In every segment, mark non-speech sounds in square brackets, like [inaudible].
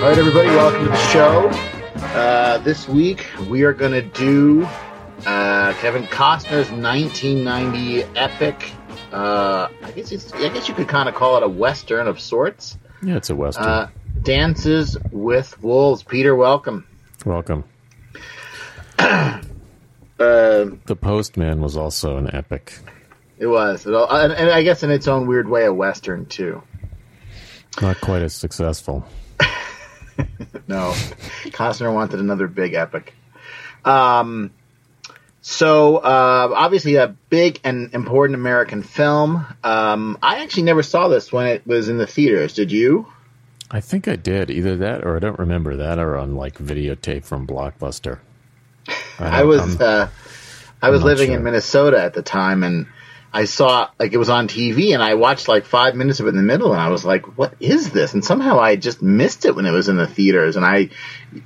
All right, everybody, welcome to the show. Uh, this week we are going to do uh, Kevin Costner's 1990 epic. Uh, I guess it's, I guess you could kind of call it a western of sorts. Yeah, it's a western. Uh, Dances with Wolves. Peter, welcome. Welcome. [clears throat] Uh, The Postman was also an epic. it was, it all, and, and I guess in its own weird way, a western too. Not quite as successful. [laughs] No, Costner wanted another big epic. Um, so uh, obviously a big and important American film. Um, I actually never saw this when it was in the theaters. Did you? I think I did either that, or I don't remember that, or on like videotape from Blockbuster. [laughs] I was I'm- uh, I was living sure. in Minnesota at the time, and I saw like it was on TV, and I watched like five minutes of it in the middle, and I was like, "What is this?" And somehow I just missed it when it was in the theaters, and I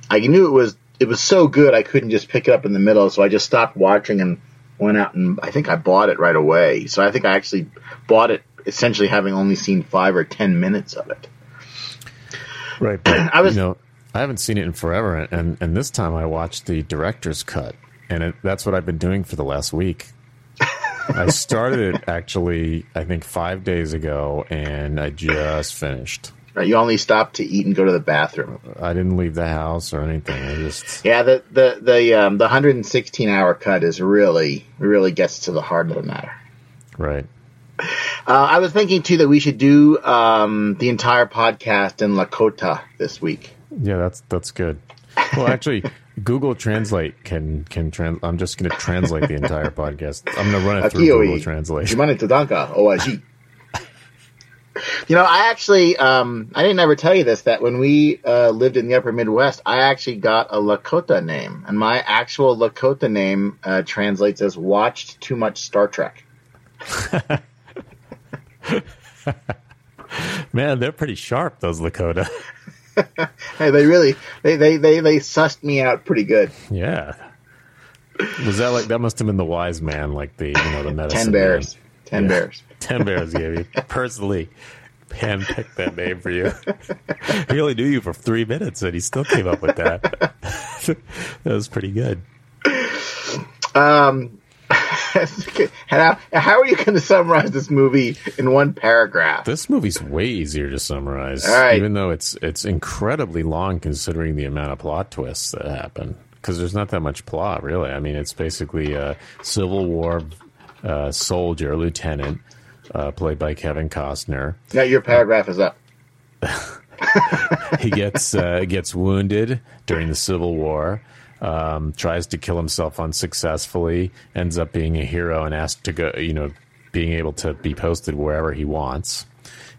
I knew it was it was so good I couldn't just pick it up in the middle, so I just stopped watching and went out and I think I bought it right away. So I think I actually bought it essentially having only seen five or ten minutes of it. right. [clears throat] But, I was- you know, I haven't seen it in forever, and and this time I watched the director's cut, and it, that's what I've been doing for the last week. I started it actually, I think five days ago, and I just finished. Right? You only stopped to eat and go to the bathroom. I didn't leave the house or anything. I just Yeah, the the the um, the 116 hour cut is really really gets to the heart of the matter. right. Uh, I was thinking too that we should do um, the entire podcast in Lakota this week. Yeah, that's that's good. Well, actually, Google Translate can can trans. I'm just going to translate the entire [laughs] podcast. I'm going to run it through. Google Translate. Jumane Tadanka, OIG. [laughs] You know, I actually, um, I didn't ever tell you this, that when we uh, lived in the upper Midwest, I actually got a Lakota name. And my actual Lakota name uh, translates as watched too much Star Trek. [laughs] Man, they're pretty sharp. Those Lakota. [laughs] Hey, they really, they, they, they, they sussed me out pretty good. yeah. Was that like that? Must have been the wise man, like the you know the medicine. Ten bears. man. Ten Yeah. bears. [laughs] Ten bears gave you personally. handpicked that name for you. [laughs] he only knew you for three minutes, and he still came up with that. that was pretty good. Um, [laughs] how, how are you going to summarize this movie in one paragraph? This movie's way easier to summarize, All right. even though it's it's incredibly long considering the amount of plot twists that happen. Because there's not that much plot, really. I mean, it's basically a Civil War uh, soldier, lieutenant, uh, played by Kevin Costner. Now your paragraph is up. [laughs] he gets uh, gets wounded during the Civil War, um, tries to kill himself unsuccessfully, ends up being a hero and asked to go, you know, being able to be posted wherever he wants,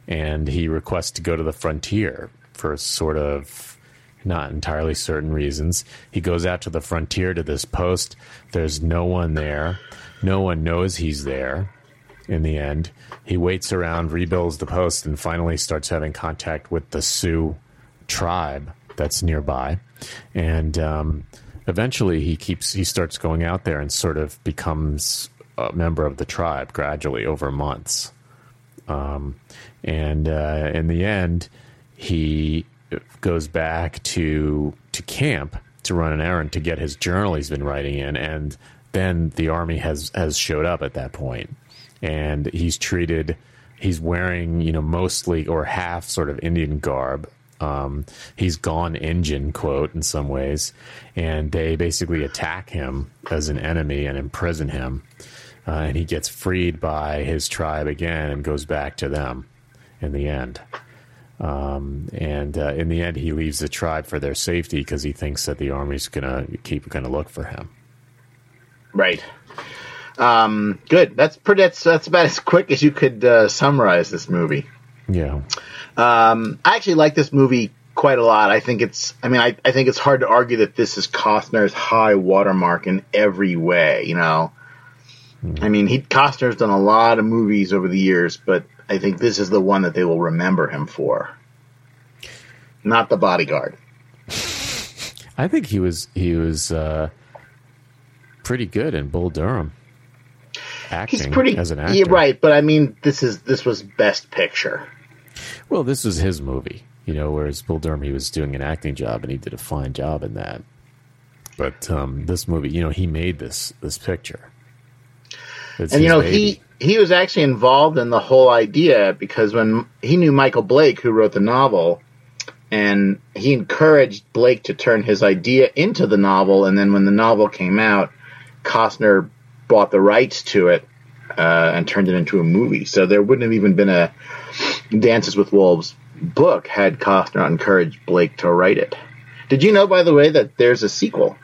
and he requests to go to the frontier for sort of not entirely certain reasons. He goes out to the frontier to this post. There's no one there. No one knows he's there in the end. He waits around, rebuilds the post, and finally starts having contact with the Sioux tribe that's nearby. And um, eventually, he keeps he starts going out there and sort of becomes a member of the tribe gradually over months. Um, and uh, in the end, he goes back to to camp to run an errand to get his journal he's been writing in, and then the army has has showed up at that point, and he's treated. He's wearing, you know, mostly or half sort of Indian garb. Um, he's gone engine quote, in some ways, and they basically attack him as an enemy and imprison him. Uh, and he gets freed by his tribe again and goes back to them in the end. Um, and uh, in the end, he leaves the tribe for their safety because he thinks that the army's gonna keep gonna look for him. Right. Um, good. That's pretty. That's that's about as quick as you could uh, summarize this movie. Yeah, Um, I actually like this movie quite a lot. I think it's. I mean, I, I think it's hard to argue that this is Costner's high watermark in every way. You know, I mean, he Costner's done a lot of movies over the years, but I think this is the one that they will remember him for. Not the Bodyguard. [laughs] I think he was he was uh, pretty good in Bull Durham. Acting He's pretty. as an actor, Yeah, right. But I mean, this is this was Best Picture. Well, this was his movie. You know, whereas Bull Durham, he was doing an acting job and he did a fine job in that. But um, this movie, you know, he made this this picture. It's and you know, baby. he he was actually involved in the whole idea because when he knew Michael Blake, who wrote the novel, and he encouraged Blake to turn his idea into the novel. And then when the novel came out, Costner bought the rights to it uh, and turned it into a movie. So there wouldn't have even been a Dances with Wolves book had Costner encouraged Blake to write it. Did you know, by the way, that there's a sequel?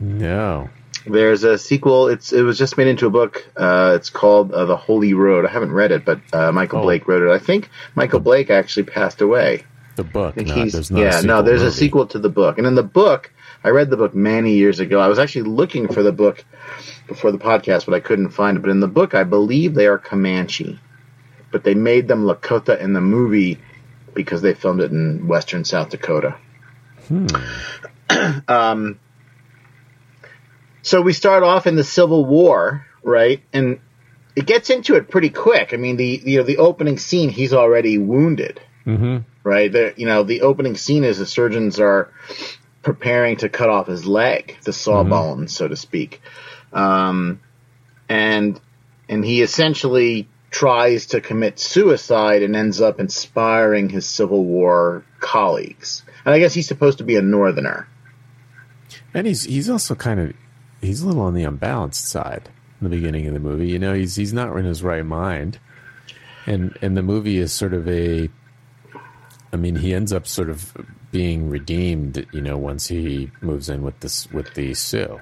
No. There's a sequel. It's it was just made into a book. Uh, it's called uh, The Holy Road. I haven't read it, but uh, Michael oh. Blake wrote it. I think Michael Blake actually passed away. The book. Not, there's not yeah, no, there's movie. a sequel to the book, and in the book, I read the book many years ago. I was actually looking for the book before the podcast, but I couldn't find it. But in the book, I believe they are Comanche, but they made them Lakota in the movie because they filmed it in western South Dakota. Hmm. [clears throat] um, so we start off in the Civil War, right? And it gets into it pretty quick. I mean, the you know the opening scene, he's already wounded, mm-hmm. right? The, you know, the opening scene is the surgeons are preparing to cut off his leg, the sawbone, mm-hmm. so to speak, um, and and he essentially tries to commit suicide and ends up inspiring his Civil War colleagues. And I guess he's supposed to be a Northerner. And he's he's also kind of he's a little on the unbalanced side in the beginning of the movie. You know, he's he's not in his right mind, and and the movie is sort of a. I mean, he ends up sort of being redeemed. You know, once he moves in with this with the Sioux.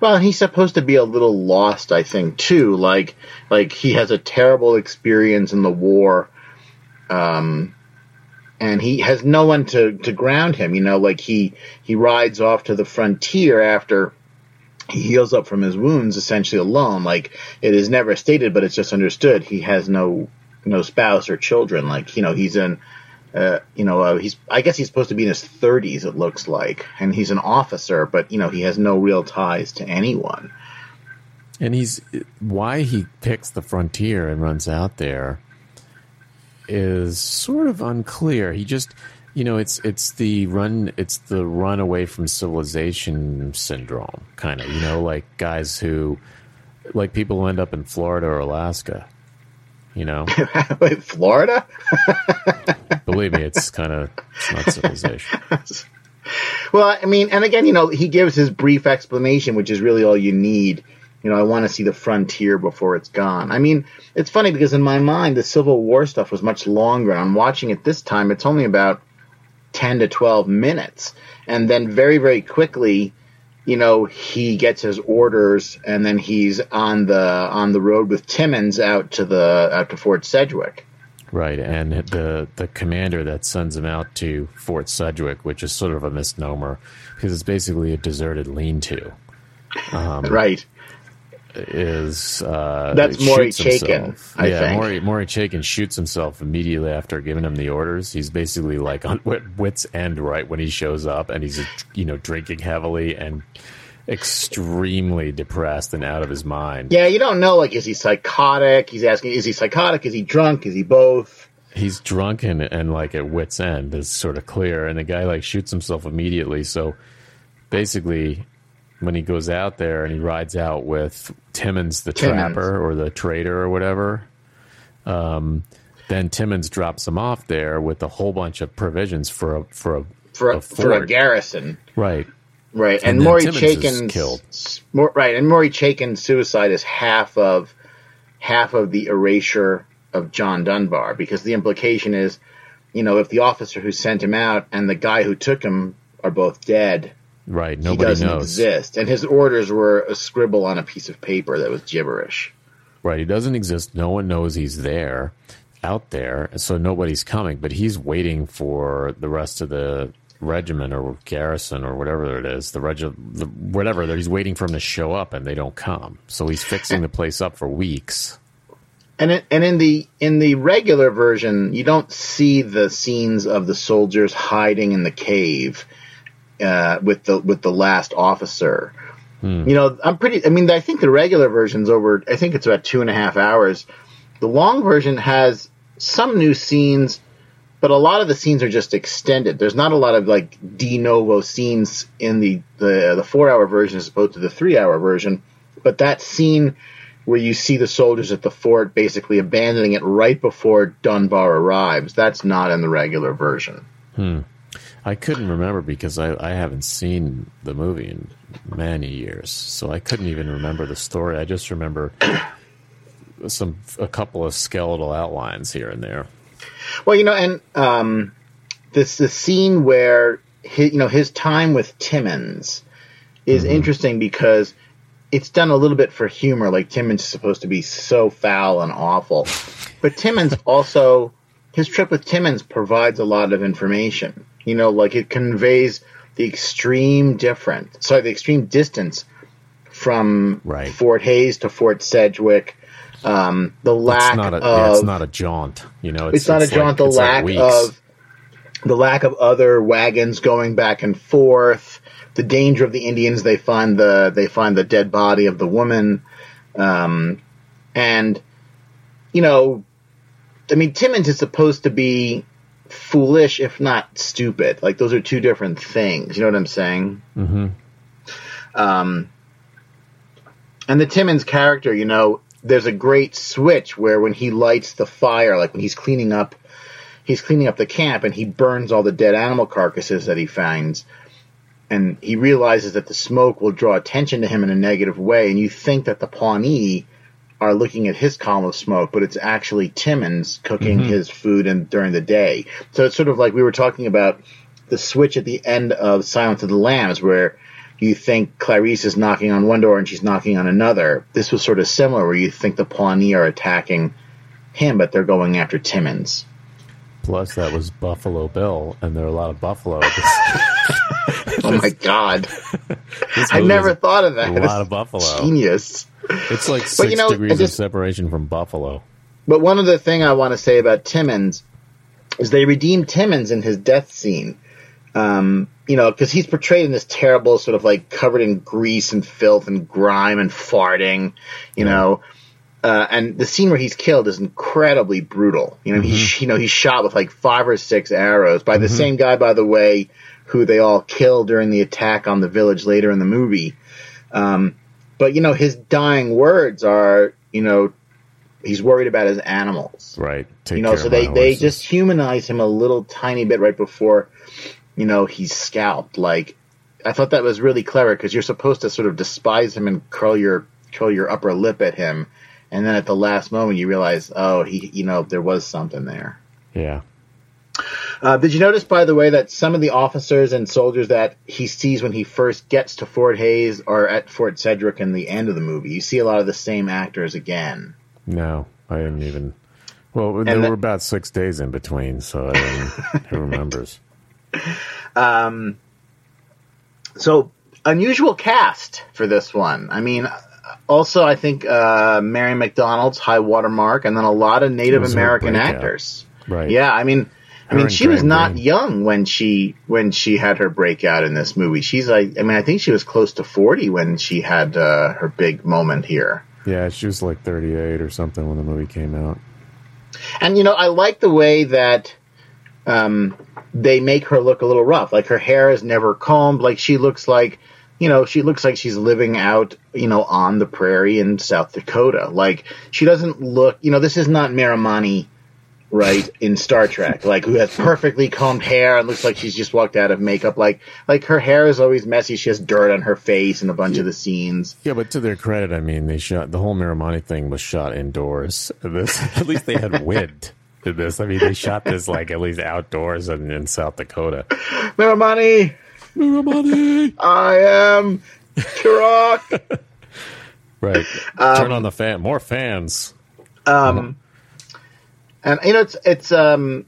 Well, he's supposed to be a little lost, I think, too. Like, like he has a terrible experience in the war, um, and he has no one to to ground him. You know, like he he rides off to the frontier after he heals up from his wounds essentially alone. Like it is never stated, but it's just understood. He has no no spouse or children. Like you know, he's in. Uh, you know, uh, he's. I guess he's supposed to be in his 30s. It looks like, and he's an officer, but you know, he has no real ties to anyone. And he's why he picks the frontier and runs out there is sort of unclear. He just you know, it's it's the run it's the run away from civilization syndrome, kind of. You know, like guys who, like people who end up in Florida or Alaska. You know, [laughs] Wait, Florida. [laughs] Believe me, it's kind of it's not civilization. [laughs] well, I mean, and again, you know, he gives his brief explanation, which is really all you need. You know, I want to see the frontier before it's gone. I mean, it's funny because in my mind, the Civil War stuff was much longer. I'm watching it this time; it's only about 10 to 12 minutes. And then very, very quickly, you know, he gets his orders and then he's on the on the road with Timmons out to the out to Fort Sedgwick. Right, and the the commander that sends him out to Fort Sedgwick, which is sort of a misnomer because it's basically a deserted lean-to. Um, right is uh, that's Maury Chaykin. I yeah, think. Maury Maury Chaykin shoots himself immediately after giving him the orders. He's basically like on wits end right when he shows up, and he's you know drinking heavily and extremely depressed and out of his mind. Yeah, you don't know like is he psychotic? He's asking, is he psychotic? Is he drunk? Is he both? He's drunk and, and like at wits end is sort of clear, and the guy like shoots himself immediately. So basically, when he goes out there and he rides out with Timmons the Timmons. trapper or the trader or whatever. Um, then Timmons drops him off there with a whole bunch of provisions for a for a for a, a for a garrison. Right. Right. And, and Maury Chaykin's killed. right, and Maury Chaykin's suicide is half of half of the erasure of John Dunbar because the implication is, you know, if the officer who sent him out and the guy who took him are both dead, Right. Nobody he doesn't knows. exist. And his orders were a scribble on a piece of paper that was gibberish. Right. He doesn't exist. No one knows he's there, out there. So nobody's coming. But he's waiting for the rest of the regiment or garrison or whatever it is, the reg, the, whatever. He's waiting for them to show up, and they don't come. So he's fixing the place up for weeks. And it, and in the in the regular version, you don't see the scenes of the soldiers hiding in the cave uh, with the with the last officer. Hmm. You know, I'm pretty. I mean, I think the regular version's over. I think it's about two and a half hours. The long version has some new scenes, but a lot of the scenes are just extended. There's not a lot of like de novo scenes in the the, the four hour version as opposed to the three hour version. But that scene where you see the soldiers at the fort basically abandoning it right before Dunbar arrives, that's not in the regular version. Hmm. I couldn't remember because I, I haven't seen the movie in many years, so I couldn't even remember the story. I just remember [coughs] some a couple of skeletal outlines here and there. Well, you know, and um, this the scene where his, you know his time with Timmons is mm-hmm. interesting because it's done a little bit for humor. Like Timmons is supposed to be so foul and awful, but Timmons [laughs] also his trip with Timmons provides a lot of information. You know, like it conveys the extreme difference, sorry, the extreme distance from right. Fort Hays to Fort Sedgwick. Um, the lack it's not a, of yeah, it's not a jaunt. You know, it's, it's not it's a jaunt. Like, the lack like of the lack of other wagons going back and forth. The danger of the Indians. They find the they find the dead body of the woman, um, and you know, I mean, Timmons is supposed to be foolish, if not stupid. Like those are two different things. You know what I'm saying? Mm-hmm. Um, and the Timmons character, you know, there's a great switch where when he lights the fire, like when he's cleaning up, he's cleaning up the camp and he burns all the dead animal carcasses that he finds. And he realizes that the smoke will draw attention to him in a negative way. And you think that the Pawnee are looking at his column of smoke, but it's actually Timmons cooking mm-hmm. his food and during the day. So it's sort of like we were talking about the switch at the end of Silence of the Lambs, where you think Clarice is knocking on one door and she's knocking on another. This was sort of similar, where you think the Pawnee are attacking him, but they're going after Timmons. Plus, that was Buffalo Bill, and there are a lot of buffalo. [laughs] [laughs] oh my god! [laughs] I never thought of that. A lot of buffalo. Genius. It's like six but, you know, degrees just, of separation from Buffalo. But one other thing I want to say about Timmons is they redeemed Timmons in his death scene. Um, you know, because he's portrayed in this terrible sort of like covered in grease and filth and grime and farting, you yeah. know. Uh, and the scene where he's killed is incredibly brutal. You know, mm-hmm. he's you know he's shot with like five or six arrows by the mm-hmm. same guy, by the way, who they all kill during the attack on the village later in the movie. Um, but you know, his dying words are, you know, he's worried about his animals, right? Take you know, so they they just humanize him a little tiny bit right before you know, he's scalped. Like, I thought that was really clever because you're supposed to sort of despise him and curl your curl your upper lip at him, and then at the last moment you realize, oh, he, you know, there was something there. Yeah. Uh, did you notice, by the way, that some of the officers and soldiers that he sees when he first gets to Fort Hays are at Fort Sedgwick in the end of the movie? You see a lot of the same actors again. No, I didn't even. Well, and there the, were about six days in between, so who [laughs] remembers? Um, so unusual cast for this one. I mean, also I think uh, Mary McDonnell's high watermark, and then a lot of Native American actors. Right. Yeah, I mean. I mean, she was not young when she when she had her breakout in this movie. She's like, I mean, I think she was close to forty when she had uh, her big moment here. Yeah, she was like thirty eight or something when the movie came out. And you know, I like the way that um, they make her look a little rough. Like her hair is never combed. Like she looks like, you know, she looks like she's living out, you know, on the prairie in South Dakota. Like she doesn't look, you know, this is not Miramanee, right, in Star Trek, like who has perfectly combed hair and looks like she's just walked out of makeup. Like, like her hair is always messy. She has dirt on her face in a bunch yeah. of the scenes. Yeah, but to their credit, I mean, they shot the whole Miramanee thing was shot indoors. [laughs] At least they had wind did this. I mean, they shot this like at least outdoors in, in South Dakota. Miramanee, Miramanee, I am Turok. [laughs] right. Um, Turn on the fan. More fans. Um, and you know it's it's um,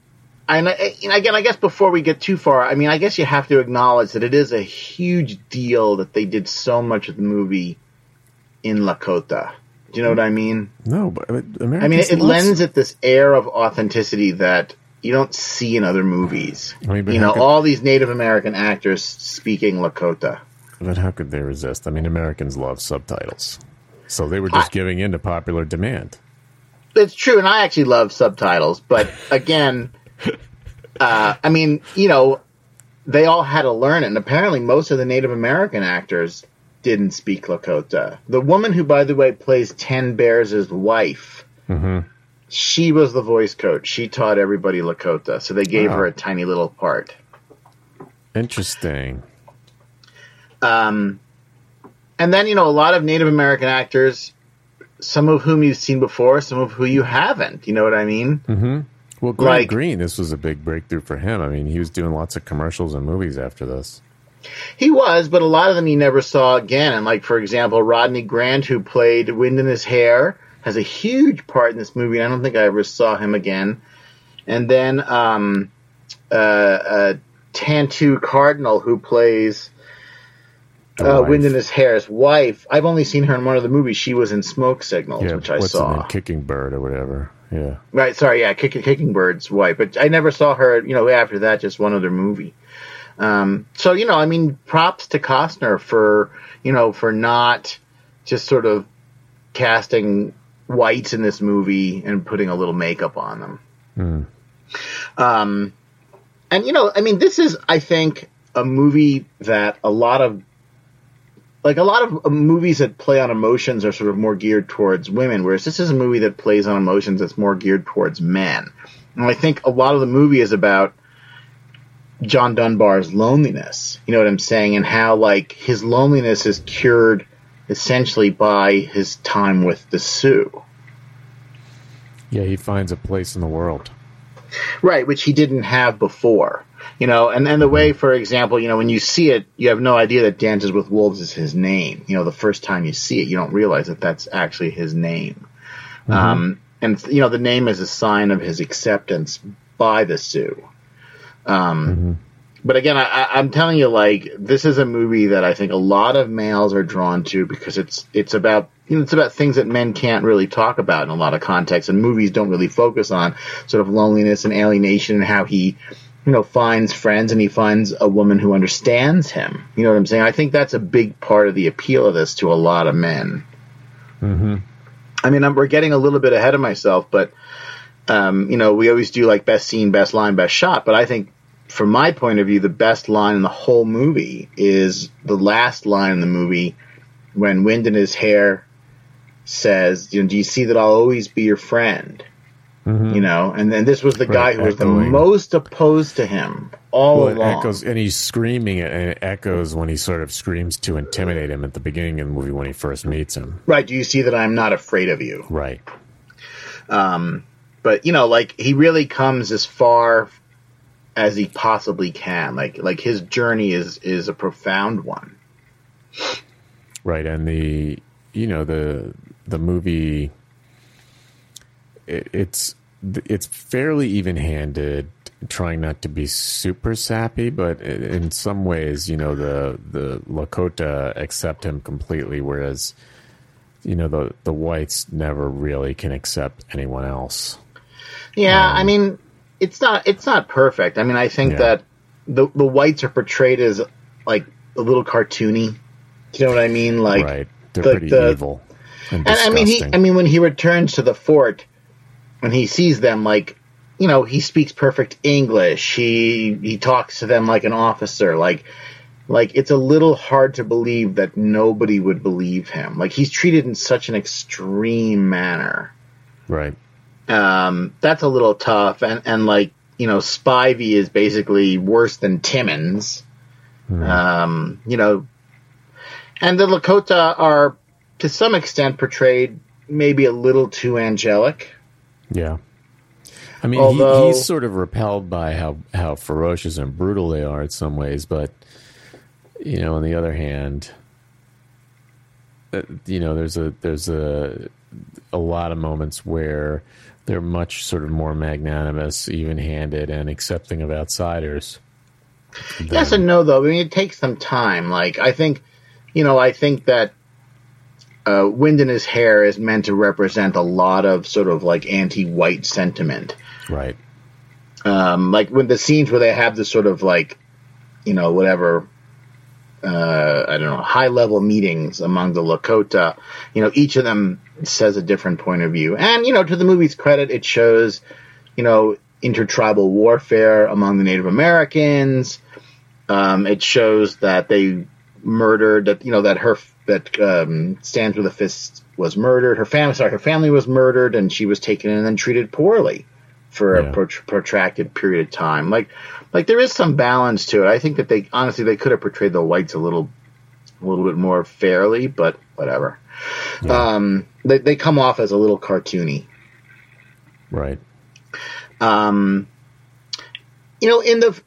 and again, I guess before we get too far, I mean, I guess you have to acknowledge that it is a huge deal that they did so much of the movie in Lakota. Do you know what I mean? No, but Americans I mean, it, lends it this air of authenticity that you don't see in other movies. I mean, you know, could, all these Native American actors speaking Lakota. But how could they resist? I mean, Americans love subtitles, so they were just I, giving in to popular demand. It's true, and I actually love subtitles, but [laughs] again. uh, I mean, you know, they all had to learn it, and apparently most of the Native American actors didn't speak Lakota. The woman who, by the way, plays Ten Bears' wife, hmm she was the voice coach. She taught everybody Lakota, so they gave Wow. her a tiny little part. Interesting. Um, and then, you know, a lot of Native American actors, some of whom you've seen before, some of who you haven't. You know what I mean? hmm Well, Grant Like- Green, this was a big breakthrough for him. I mean, he was doing lots of commercials and movies after this. He was, but a lot of them you never saw again. And like, for example, Rodney Grant, who played Wind in His Hair, has a huge part in this movie. I don't think I ever saw him again. And then um, uh, uh, Tantoo Cardinal, who plays uh. Wind in His Hair's wife. I've only seen her in one of the movies. She was in Smoke Signals, yeah, which I saw. Kicking Bird or whatever. Yeah. Right, sorry, yeah, Kicking, Kicking Bird's wife, but I never saw her. You know, after that, just one other movie. Um, so you know, I mean, props to Costner for you know for not just sort of casting whites in this movie and putting a little makeup on them. Mm. Um, and you know, I mean, this is, I think, a movie that a lot of, like a lot of uh, movies that play on emotions are sort of more geared towards women, whereas this is a movie that plays on emotions that's more geared towards men. And I think a lot of the movie is about John Dunbar's loneliness. You know what I'm saying? And how like his loneliness is cured essentially by his time with the Sioux. Yeah, he finds a place in the world. Right, which he didn't have before. You know, and, and the way, for example, you know, when you see it, you have no idea that Dances with Wolves is his name. You know, the first time you see it, you don't realize that that's actually his name. Um, and, you know, the name is a sign of his acceptance by the Sioux. Um, But again, I, I'm telling you, like, this is a movie that I think a lot of males are drawn to because it's, it's about, you know, it's about things that men can't really talk about in a lot of contexts and movies don't really focus on sort of loneliness and alienation and how he, you know, finds friends and he finds a woman who understands him. You know what I'm saying? I think that's a big part of the appeal of this to a lot of men. hmm I mean, I'm, we're getting a little bit ahead of myself, but um, you know, we always do like best scene, best line, best shot. But I think, from my point of view, the best line in the whole movie is the last line in the movie when Wind in his hair says, you know, "Do you see that I'll always be your friend?" Hmm You know, and then this was the guy Right, who was the most opposed to him all Well, along. echoes, and he's screaming and it echoes when he sort of screams to intimidate him at the beginning of the movie when he first meets him. Right? Do you see that I'm not afraid of you? Right. Um, but you know, like he really comes as far as he possibly can. Like like his journey is is a profound one. Right, and the you know the the movie it, it's it's fairly even handed, trying not to be super sappy, but in some ways, you know the the Lakota accept him completely, whereas you know the the whites never really can accept anyone else. Yeah, Um, I mean, it's not it's not perfect. I mean, I think Yeah. that the the whites are portrayed as like a little cartoony. You know what I mean? Like, right, they're the- pretty the- evil and and I mean, he. I mean, when he returns to the fort, when he sees them, like you know, he speaks perfect English. He he talks to them like an officer. Like like it's a little hard to believe that nobody would believe him. Like he's treated in such an extreme manner. right. Um, that's a little tough. And and like you know, Spivey is basically worse than Timmons. Hmm. Um, you know, and the Lakota are to some extent portrayed maybe a little too angelic. Yeah. I mean, Although- he, he's sort of repelled by how, how ferocious and brutal they are in some ways, but, you know, on the other hand, uh, you know, there's a, there's a, a lot of moments where they're much sort of more magnanimous, even handed, and accepting of outsiders. Yes and no, though. I mean, it takes some time. Like I think, you know, I think that uh, wind in his hair is meant to represent a lot of sort of like anti-white sentiment. Right. um, like when the scenes where they have this sort of like, you know, whatever, uh, I don't know, high level meetings among the Lakota, you know, each of them says a different point of view. And, you know, to the movie's credit, it shows, you know, intertribal warfare among the Native Americans. Um, it shows that they murdered that you know that her that um, stands with a fist was murdered. Her family, sorry, her family was murdered, and she was taken and then treated poorly for Yeah. a pro- protracted period of time. Like, like there is some balance to it. I think that they honestly they could have portrayed the whites a little, a little bit more fairly, but whatever. Um, they they come off as a little cartoony. Right. Um, you know, in the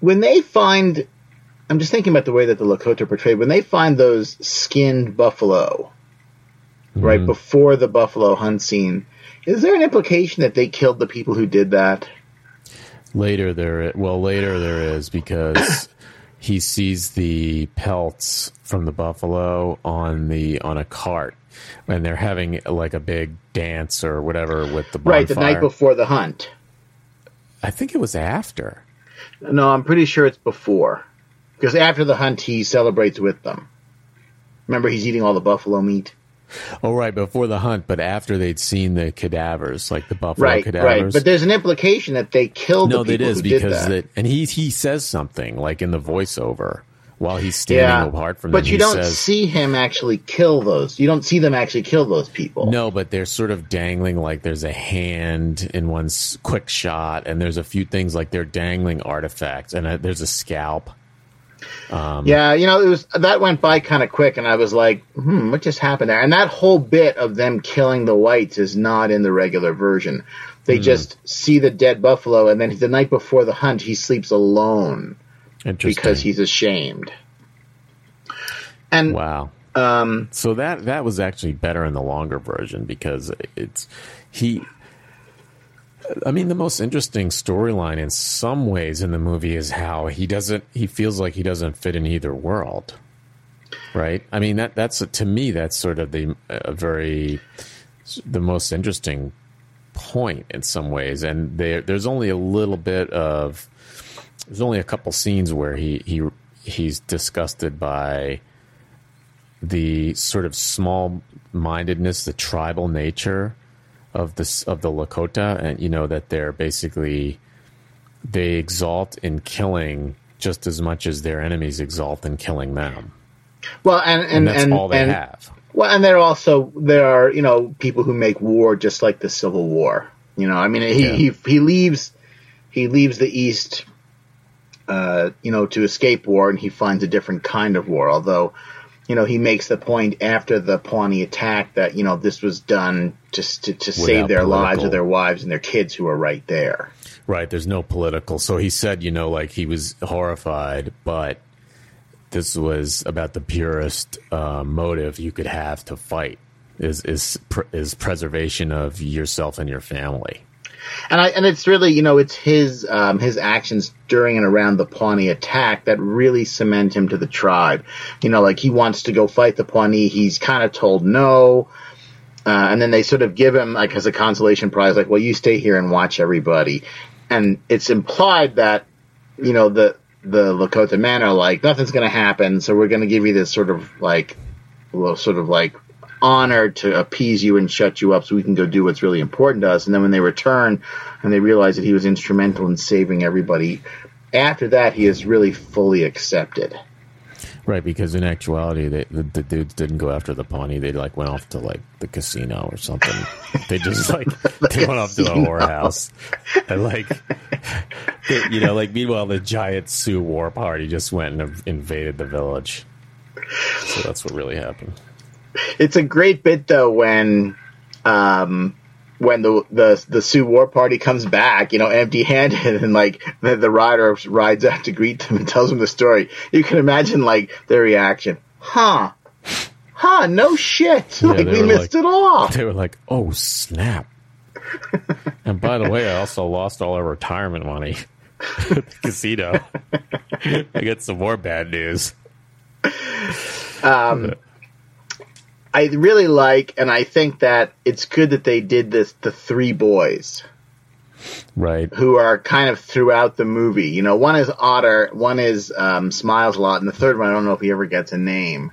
when they find, I'm just thinking about the way that the Lakota are portrayed when they find those skinned buffalo, right mm-hmm. before the buffalo hunt scene. Is there an implication that they killed the people who did that? Later there, well, later there is because [coughs] he sees the pelts from the buffalo on the on a cart, and they're having like a big dance or whatever with the bonfire. Right, the night before the hunt. I think it was after. No, I'm pretty sure it's before, because after the hunt he celebrates with them. Remember, he's eating all the buffalo meat. Oh, right, before the hunt, but after they'd seen the cadavers, like the buffalo Right, cadavers. right. But there's an implication that they killed no, the that is because that. that, and he he says something like in the voiceover while he's standing yeah, apart from but them. But you don't says, see him actually kill those. You don't see them actually kill those people. No, but they're sort of dangling like there's a hand in one quick shot, and there's a few things like they're dangling artifacts, and uh, there's a scalp. Yeah, you know, it was that went by kind of quick, and I was like, "Hmm, what just happened there?" And that whole bit of them killing the whites is not in the regular version. They just see the dead buffalo, and then the night before the hunt, he sleeps alone because he's ashamed. And wow. um, So that that was actually better in the longer version because it's he. I mean, the most interesting storyline in some ways in the movie is how he doesn't. He feels like he doesn't fit in either world, right? I mean, that that's to me that's sort of the very the most interesting point in some ways. And there, there's only a little bit of there's only a couple scenes where he he he's disgusted by the sort of small mindedness, the tribal nature of this of the Lakota, and you know that they're basically they exalt in killing just as much as their enemies exalt in killing them, well, and and and that's and, all they and- have. Well, and there also there are you know people who make war just like the Civil War. You know, I mean, he Yeah. he he leaves he leaves the East, uh, you know, to escape war, and he finds a different kind of war. Although, you know, he makes the point after the Pawnee attack that you know this was done just to, to save their lives or their wives and their kids who are right there. Right. There's no political. So he said, you know, like he was horrified, but this was about the purest uh, motive you could have to fight is is pr- is preservation of yourself and your family. And I and it's really you know it's his um, his actions during and around the Pawnee attack that really cement him to the tribe. You know, like he wants to go fight the Pawnee. He's kind of told no, uh, and then they sort of give him like as a consolation prize, like, well, you stay here and watch everybody. And it's implied that you know the the Lakota men are like nothing's going to happen, so we're going to give you this sort of like well, sort of like honor to appease you and shut you up so we can go do what's really important to us. And then when they return and they realize that he was instrumental in saving everybody, after that, he is really fully accepted. Right, because in actuality, they, the, the dudes didn't go after the Pawnee. They like went off to like the casino or something. [laughs] they just like [laughs] they went off to a whorehouse and like [laughs] they- you know, like meanwhile, the giant Sioux war party just went and invaded the village. So that's what really happened. It's a great bit though when, um, when the the the Sioux War Party comes back, you know, empty-handed, [laughs] and like the, the rider rides out to greet them and tells them the story. You can imagine like their reaction, huh? Huh? No shit! Yeah, like they we missed like- it all. They were like, "Oh snap!" [laughs] and by the way, I also lost all our retirement money [laughs] at the casino. I get some more bad news. I really like, and I think that it's good that they did this. The three boys Right. who are kind of throughout the movie. You know, one is Otter, one is um, Smiles a lot, and the third one I don't know if he ever gets a name.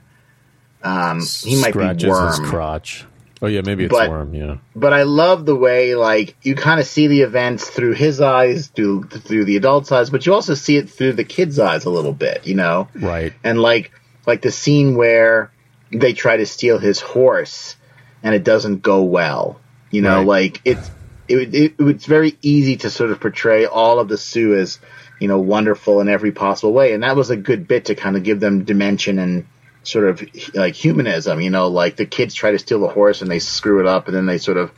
Um, he might Scratches be Worm. crotch. Oh yeah, maybe it's But- Worm. Yeah, but I love the way like you kind of see the events through his eyes, through through the adult's eyes, but you also see it through the kid's eyes a little bit, you know. right. And like like the scene where they try to steal his horse and it doesn't go well, you know, Right. like it's it, it it's very easy to sort of portray all of the Sioux as you know wonderful in every possible way, and that was a good bit to kind of give them dimension and sort of like humanism, you know, like the kids try to steal the horse and they screw it up and then they sort of,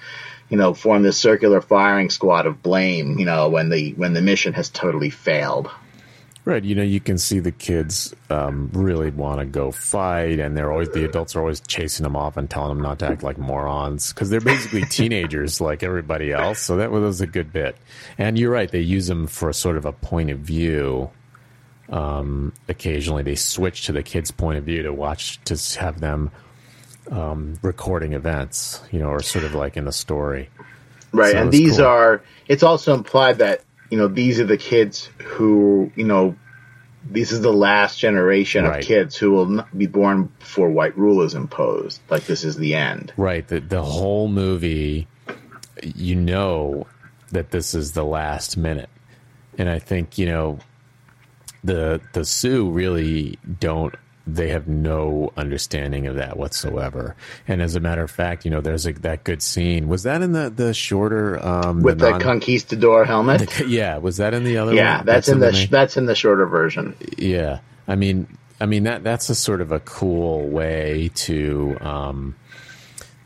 you know, form this circular firing squad of blame, you know, when the when the mission has totally failed. Right, you know, you can see the kids um, really want to go fight, and they're always the adults are always chasing them off and telling them not to act like morons because they're basically [laughs] teenagers like everybody else. So that was a good bit. And you're right; they use them for sort of a point of view. Um, occasionally, they switch to the kids' point of view to watch to have them um, recording events, you know, or sort of like in the story. Right, So and these cool. are. It's also implied that you know these are the kids who you know. This is the last generation Right. of kids who will not be born before white rule is imposed. Like this is the end. Right. The the whole movie, you know that this is the last minute, and I think you know the the Sioux really don't. They have no understanding of that whatsoever. And as a matter of fact, you know, there's a, that good scene. Was that in the the shorter um, With the non- conquistador helmet. the- [laughs] yeah? Was that in the other? yeah, one? that's, in the main- sh- that's in the shorter version. yeah, I mean, I mean that that's a sort of a cool way to um,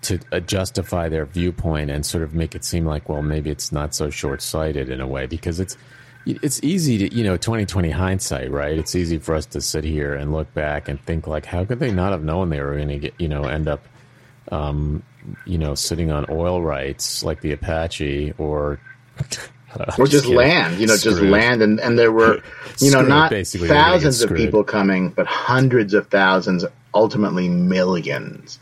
to uh, justify their viewpoint and sort of make it seem like, well, maybe it's not so short sighted in a way because it's it's easy to you know 2020 hindsight, right? It's easy for us to sit here and look back and think like, how could they not have known they were going to get you know end up um, you know sitting on oil rights like the Apache or. [laughs] Or just kidding. land, you know, just land, and, and there were, you know, not basically. They're gonna get thousands of people coming, but hundreds of thousands, ultimately millions.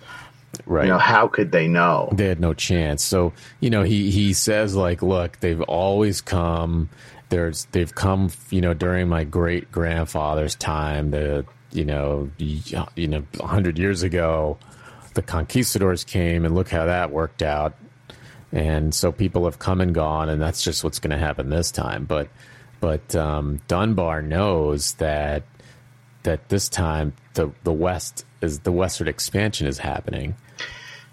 right? You know, how could they know? they had no chance. So you know, he he says like, look, they've always come. There's they've come, you know, during my great grandfather's time. The you know, you know, a hundred years ago, the conquistadors came, and look how that worked out. And so people have come and gone, and that's just what's going to happen this time. But but um, Dunbar knows that that this time the the west is the westward expansion is happening.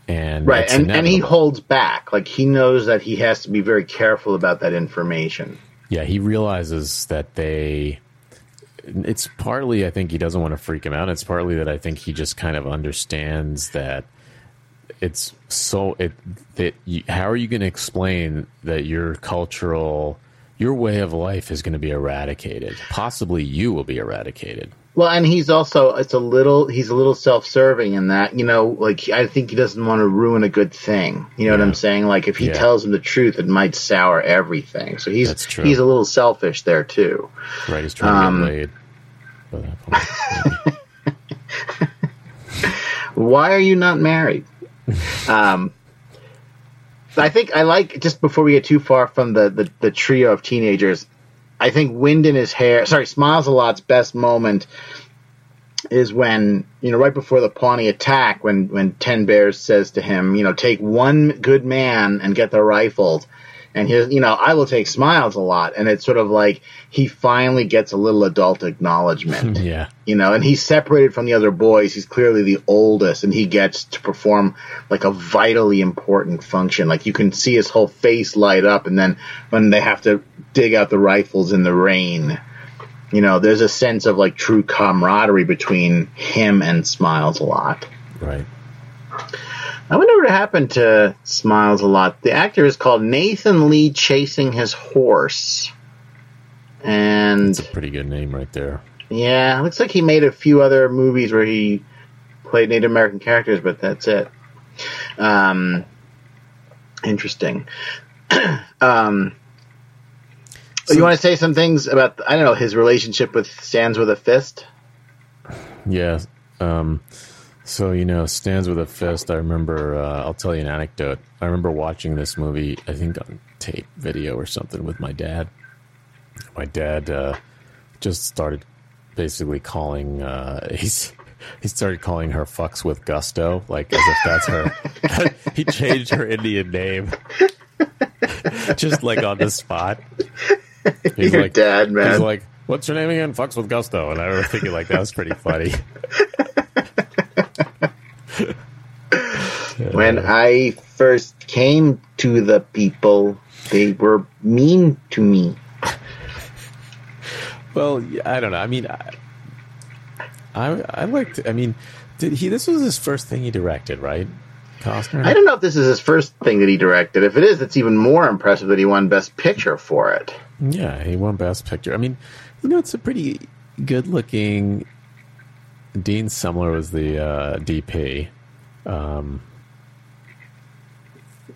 And Right, and, and he holds back. Like, he knows that he has to be very careful about that information. Yeah, he realizes that they. It's partly I think he doesn't want to freak him out. It's partly that I think he just kind of understands that it's so it that you, how are you going to explain that your cultural your way of life is going to be eradicated? Possibly you will be eradicated. Well, and he's also it's a little he's a little self-serving in that you know like I think he doesn't want to ruin a good thing. You know what I'm saying? Like if he Yeah. tells him the truth, it might sour everything. So he's he's a little selfish there too. Right? He's trying Um, to get laid. Point, maybe. [laughs] Why are you not married? um, I think I like just before we get too far from the, the, the trio of teenagers. I think wind in his hair. Sorry, smiles a lot's best moment is when you know right before the Pawnee attack when when Ten Bears says to him, you know, take one good man and get the rifles. And his, you know, I will take smiles a lot, and it's sort of like he finally gets a little adult acknowledgement [laughs] yeah, you know, and he's separated from the other boys. He's clearly the oldest, and he gets to perform like a vitally important function. Like you can see his whole face light up, and then when they have to dig out the rifles in the rain, you know, there's a sense of like true camaraderie between him and Smiles a lot. right. I wonder what happened to Smiles a lot. The actor is called Nathan Lee Chasing His Horse. And It's a pretty good name right there. Yeah, looks like he made a few other movies where he played Native American characters, but that's it. Um, interesting. [clears throat] um, So- you want to say some things about I don't know his relationship with Stands with a Fist? Yeah. Um, so you know, stands with a fist. I remember. Uh, I'll tell you an anecdote. I remember watching this movie. I think on tape video or something with my dad. My dad uh, just started basically calling. Uh, [laughs] he's he started calling her "fucks with gusto," like as if that's her. [laughs] he changed her Indian name, [laughs] just like on the spot. He's Your like, dad, man. He's like, "What's your name again?" Fucks with gusto, and I remember thinking like that was pretty funny. When I first came to the people, they were mean to me. Well, I don't know. I mean, I, I, I liked. I mean, did he? This was his first thing he directed, right? Costner. I don't know if this is his first thing that he directed. If it is, it's even more impressive that he won Best Picture for it. Yeah, he won Best Picture. I mean, you know, it's a pretty good-looking. Dean Semler was the uh, DP. Um,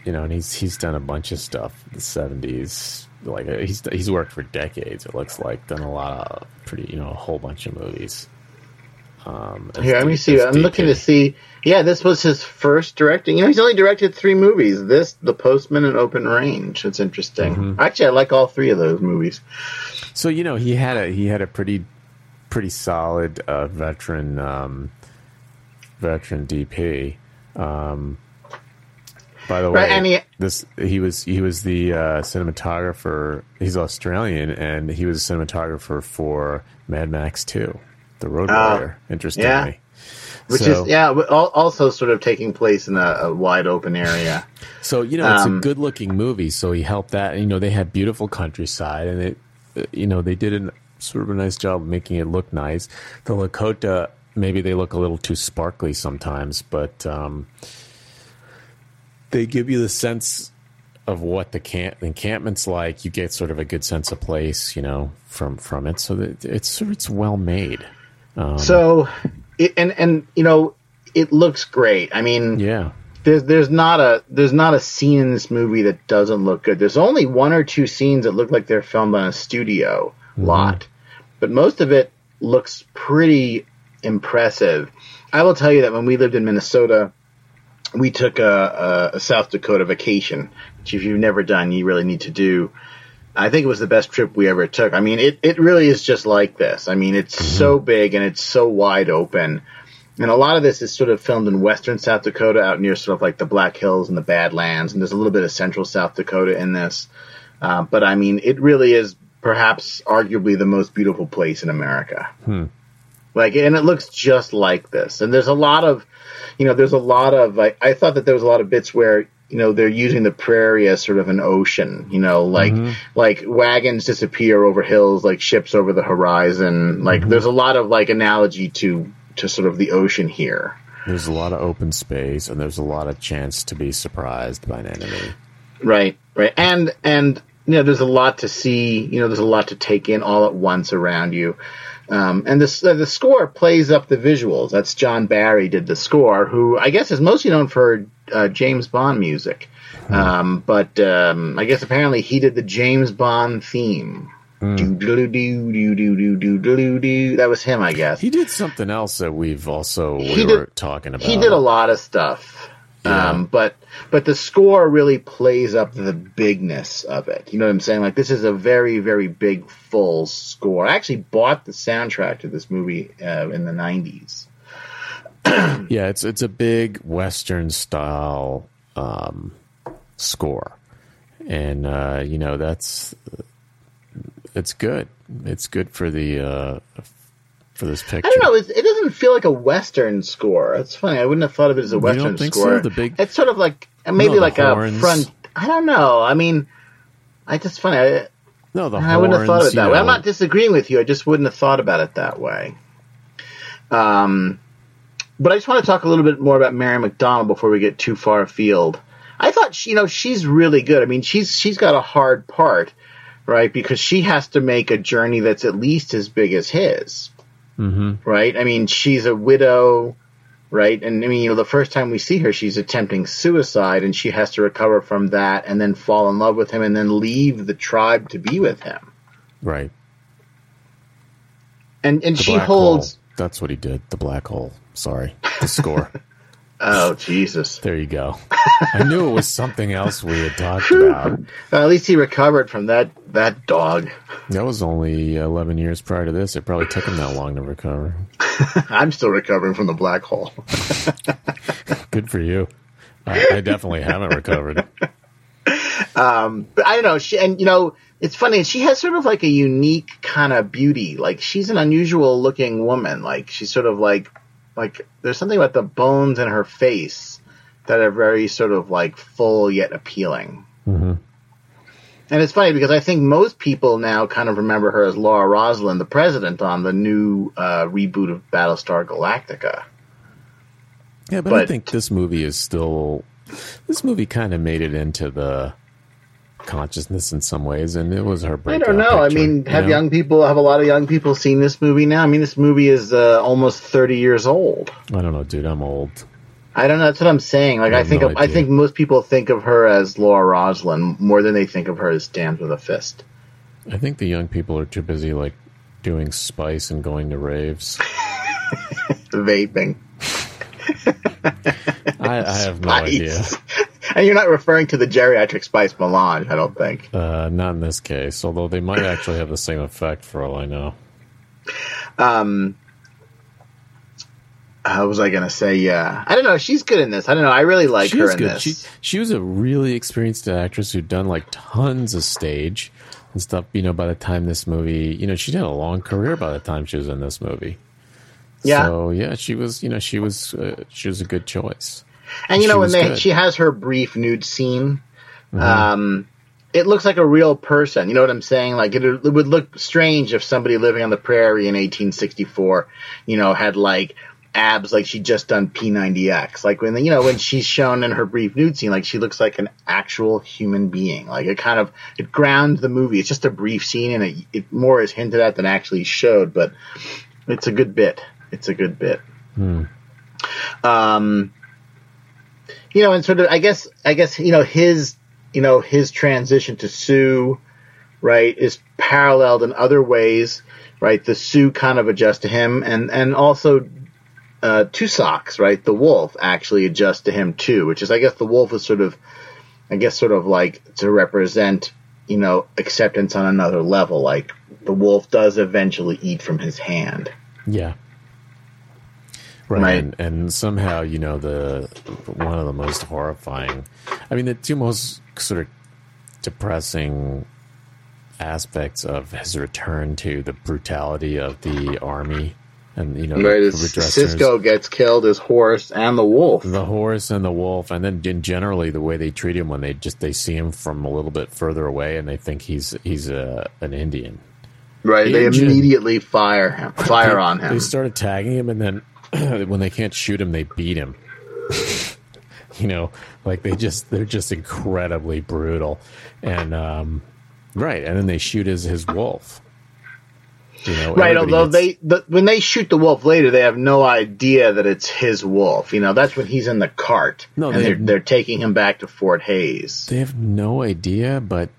you know, and he's he's done a bunch of stuff in the seventies. Like he's he's worked for decades. It looks like done a lot of pretty, you know, a whole bunch of movies. Um, Here, let me see. I'm DK. looking to see. Yeah, this was his first directing. You know, he's only directed three movies. This, The Postman, and Open Range. It's interesting. Mm-hmm. Actually, I like all three of those movies. So you know, he had a he had a pretty pretty solid uh, veteran um, veteran DP. Um, by the way, he, this he was he was the uh, cinematographer. He's Australian, and he was a cinematographer for Mad Max Two, The Road uh, Warrior. Interestingly, yeah. which so, is yeah, also sort of taking place in a, a wide open area. [laughs] So you know, it's um, a good looking movie. So he helped that. You know, they had beautiful countryside, and it, you know, they did a sort of a nice job making it look nice. The Lakota, maybe they look a little too sparkly sometimes, but. Um, they give you the sense of what the camp encampment's like. You get sort of a good sense of place, you know, from from it. So that it's it's well made. Um, so, it, and and you know, it looks great. I mean, yeah. There's there's not a there's not a scene in this movie that doesn't look good. There's only one or two scenes that look like they're filmed on a studio mm-hmm. lot, but most of it looks pretty impressive. I will tell you that when we lived in Minnesota, we took a, a, South Dakota vacation, which if you've never done, you really need to do. I think it was the best trip we ever took. I mean, it, it really is just like this. I mean, it's mm-hmm. so big and it's so wide open. And a lot of this is sort of filmed in western South Dakota, out near sort of like the Black Hills and the Badlands. And there's a little bit of central South Dakota in this. Uh, but I mean, it really is perhaps arguably the most beautiful place in America. Hmm. Like, and it looks just like this. And there's a lot of you know, there's a lot of I, I thought that there was a lot of bits where you know they're using the prairie as sort of an ocean you know like mm-hmm. like wagons disappear over hills like ships over the horizon. Like mm-hmm. there's a lot of like analogy to to sort of the ocean here. There's a lot of open space and there's a lot of chance to be surprised by an enemy. Right right. And and you know there's a lot to see you know there's a lot to take in all at once around you um, and the the score plays up the visuals. That's John Barry did the score, who I guess is mostly known for uh, James Bond music. Hmm. Um, but um, I guess apparently he did the James Bond theme. Mm. Do, do, do, do. That was him, I guess. He did something else that we've also we he were talking about. He did a lot of stuff. Yeah. Um, but but the score really plays up the bigness of it. You know what I'm saying? Like this is a very very big full score. I actually bought the soundtrack to this movie uh, in the '90s. [clears throat] yeah, it's it's a big Western style um, score, and uh, you know that's it's good. It's good for the uh, for this picture. I don't know. It, doesn't feel like a Western score. It's funny. I wouldn't have thought of it as a Western score. So? The big, it's sort of like maybe no, like horns. a front. I don't know. I mean, I just funny. I, no, the I horns, wouldn't have thought of it that know. way. I'm not disagreeing with you. I just wouldn't have thought about it that way. Um, but I just want to talk a little bit more about Mary McDonnell before we get too far afield. I thought she, you know she's really good. I mean she's she's got a hard part, right? Because she has to make a journey that's at least as big as his. Mm-hmm. Right? I mean, she's a widow, right? And I mean, you know, the first time we see her, she's attempting suicide and she has to recover from that and then fall in love with him and then leave the tribe to be with him. Right. And and the she holds hole. That's what he did. The black hole. Sorry. The score. [laughs] Oh Jesus! There you go. I knew it was something else we had talked about. At least he recovered from that that dog. That was only eleven years prior to this. It probably took him that long to recover. [laughs] I'm still recovering from the black hole. [laughs] Good for you. I, I definitely haven't recovered. Um, but I don't know. She and you know it's funny. She has sort of like a unique kind of beauty. Like she's an unusual looking woman. Like she's sort of like like there's something about the bones in her face that are very sort of like full yet appealing. hmm And it's funny because I think most people now kind of remember her as Laura Roslin, the president on the new uh, reboot of Battlestar Galactica. Yeah, but, I think this movie is still. This movie kind of made it into the consciousness in some ways, and it was her I don't know. I picture, mean, you have know? young people have a lot of young people seen this movie now? I mean, this movie is uh, almost thirty years old. I don't know, dude. I'm old. I don't know. That's what I'm saying. Like, I I, think no of, I think most people think of her as Laura Roslin more than they think of her as Stands with a Fist. I think the young people are too busy like doing spice and going to raves. [laughs] Vaping. [laughs] I, I have no idea. And you're not referring to the geriatric spice melange, I don't think. Uh, not in this case, although they might actually have the same effect for all I know. Um, how was I going to say? Yeah, I don't know. She's good in this. I don't know. I really like she her in good. this. She she was a really experienced actress who'd done like tons of stage and stuff. You know, by the time this movie, you know, she did a long career by the time she was in this movie. Yeah. So yeah, she was. You know, she was. Uh, she was a good choice. And you She know, when they good. Mm-hmm. she has her brief nude scene, um, it looks like a real person. You know what I'm saying? Like it, it would look strange if somebody living on the prairie in 1864, you know, had like abs like she just done P90X. Like when you know when she's shown in her brief nude scene, like she looks like an actual human being. Like it kind of it grounds the movie. It's just a brief scene, and it, it more is hinted at than actually showed, but it's a good bit. It's a good bit. Hmm. Um, you know, and sort of, I guess, I guess, you know, his, you know, his transition to Sioux, right, is paralleled in other ways, right? The Sioux kind of adjusts to him, and and also, uh, Two Socks, right? The wolf actually adjusts to him too, which is, I guess, the wolf is sort of, I guess, sort of like to represent, you know, acceptance on another level. Like the wolf does eventually eat from his hand. Yeah. Right. And, and somehow you know the one of the most horrifying. I mean, the two most sort of depressing aspects of his return to the brutality of the army, and you know, Right, the as redressers- Cisco gets killed, his horse and the wolf. the horse and the wolf, and then in generally the way they treat him when they just they see him from a little bit further away and they think he's he's a an Indian. Right, they immediately fire him, fire They- on him. They start attacking him, and then [clears throat] when they can't shoot him, they beat him. [laughs] you know, like they just they're just incredibly brutal, and um, right, and then they shoot his his wolf. You know, right, although gets- they the, when they shoot the wolf later, they have no idea that it's his wolf. You know, that's when he's in the cart. No, and they- they're they're taking him back to Fort Hays. they have no idea, but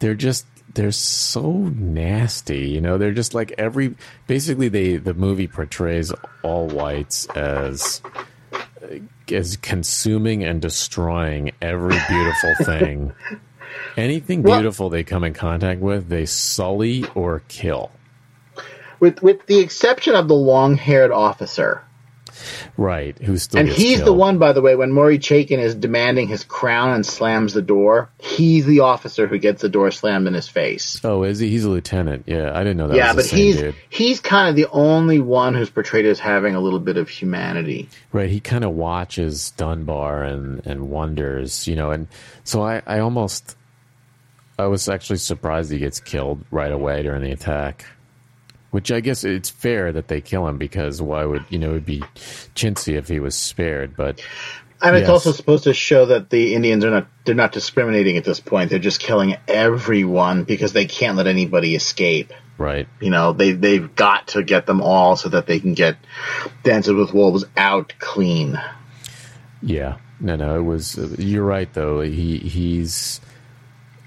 they're just they're so nasty. You know, they're just like every basically they the movie portrays all whites as as consuming and destroying every beautiful [laughs] thing. Anything Well- beautiful they come in contact with, they sully or kill. With with the exception of the long haired officer, Right? Who still and he's the one, by the way, when Maury Chaykin is demanding his crown and slams the door. He's the officer who gets the door slammed in his face. Oh, is he? He's a lieutenant. Yeah, I didn't know that. yeah, was but the same he's dude. he's kind of the only one who's portrayed as having a little bit of humanity. Right, he kind of watches Dunbar and and wonders, you know, and so I I almost I was actually surprised he gets killed right away during the attack. Which I guess it's fair that they kill him because why would you know it'd be chintzy if he was spared, but And it's Yes. also supposed to show that the Indians are not they're not discriminating at this point. They're just killing everyone because they can't let anybody escape. right, You know, they they've got to get them all so that they can get Dances with Wolves out clean. yeah, no, no, it was. You're right though. He he's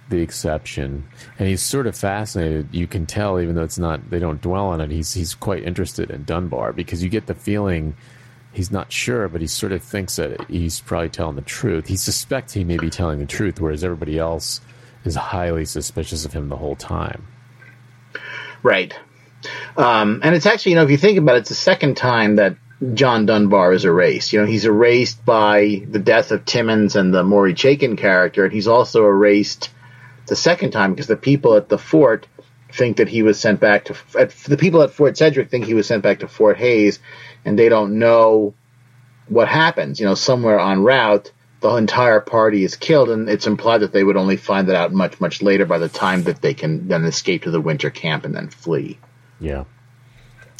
the exception, and he's sort of fascinated. You can tell, even though it's not, they don't dwell on it. He's he's quite interested in Dunbar because you get the feeling he's not sure, but he sort of thinks that he's probably telling the truth. He suspects he may be telling the truth, whereas everybody else is highly suspicious of him the whole time. Right. Um, and it's actually, you know, if you think about it, it's the second time that John Dunbar is erased. You know, he's erased by the death of Timmons and the Maury Chaykin character, and he's also erased the second time because the people at the fort think that he was sent back to at, the people at Fort Sedgwick think he was sent back to Fort Hays, and they don't know what happens. You know, somewhere en route, the entire party is killed, and it's implied that they would only find that out much much later by the time that they can then escape to the winter camp and then flee. Yeah.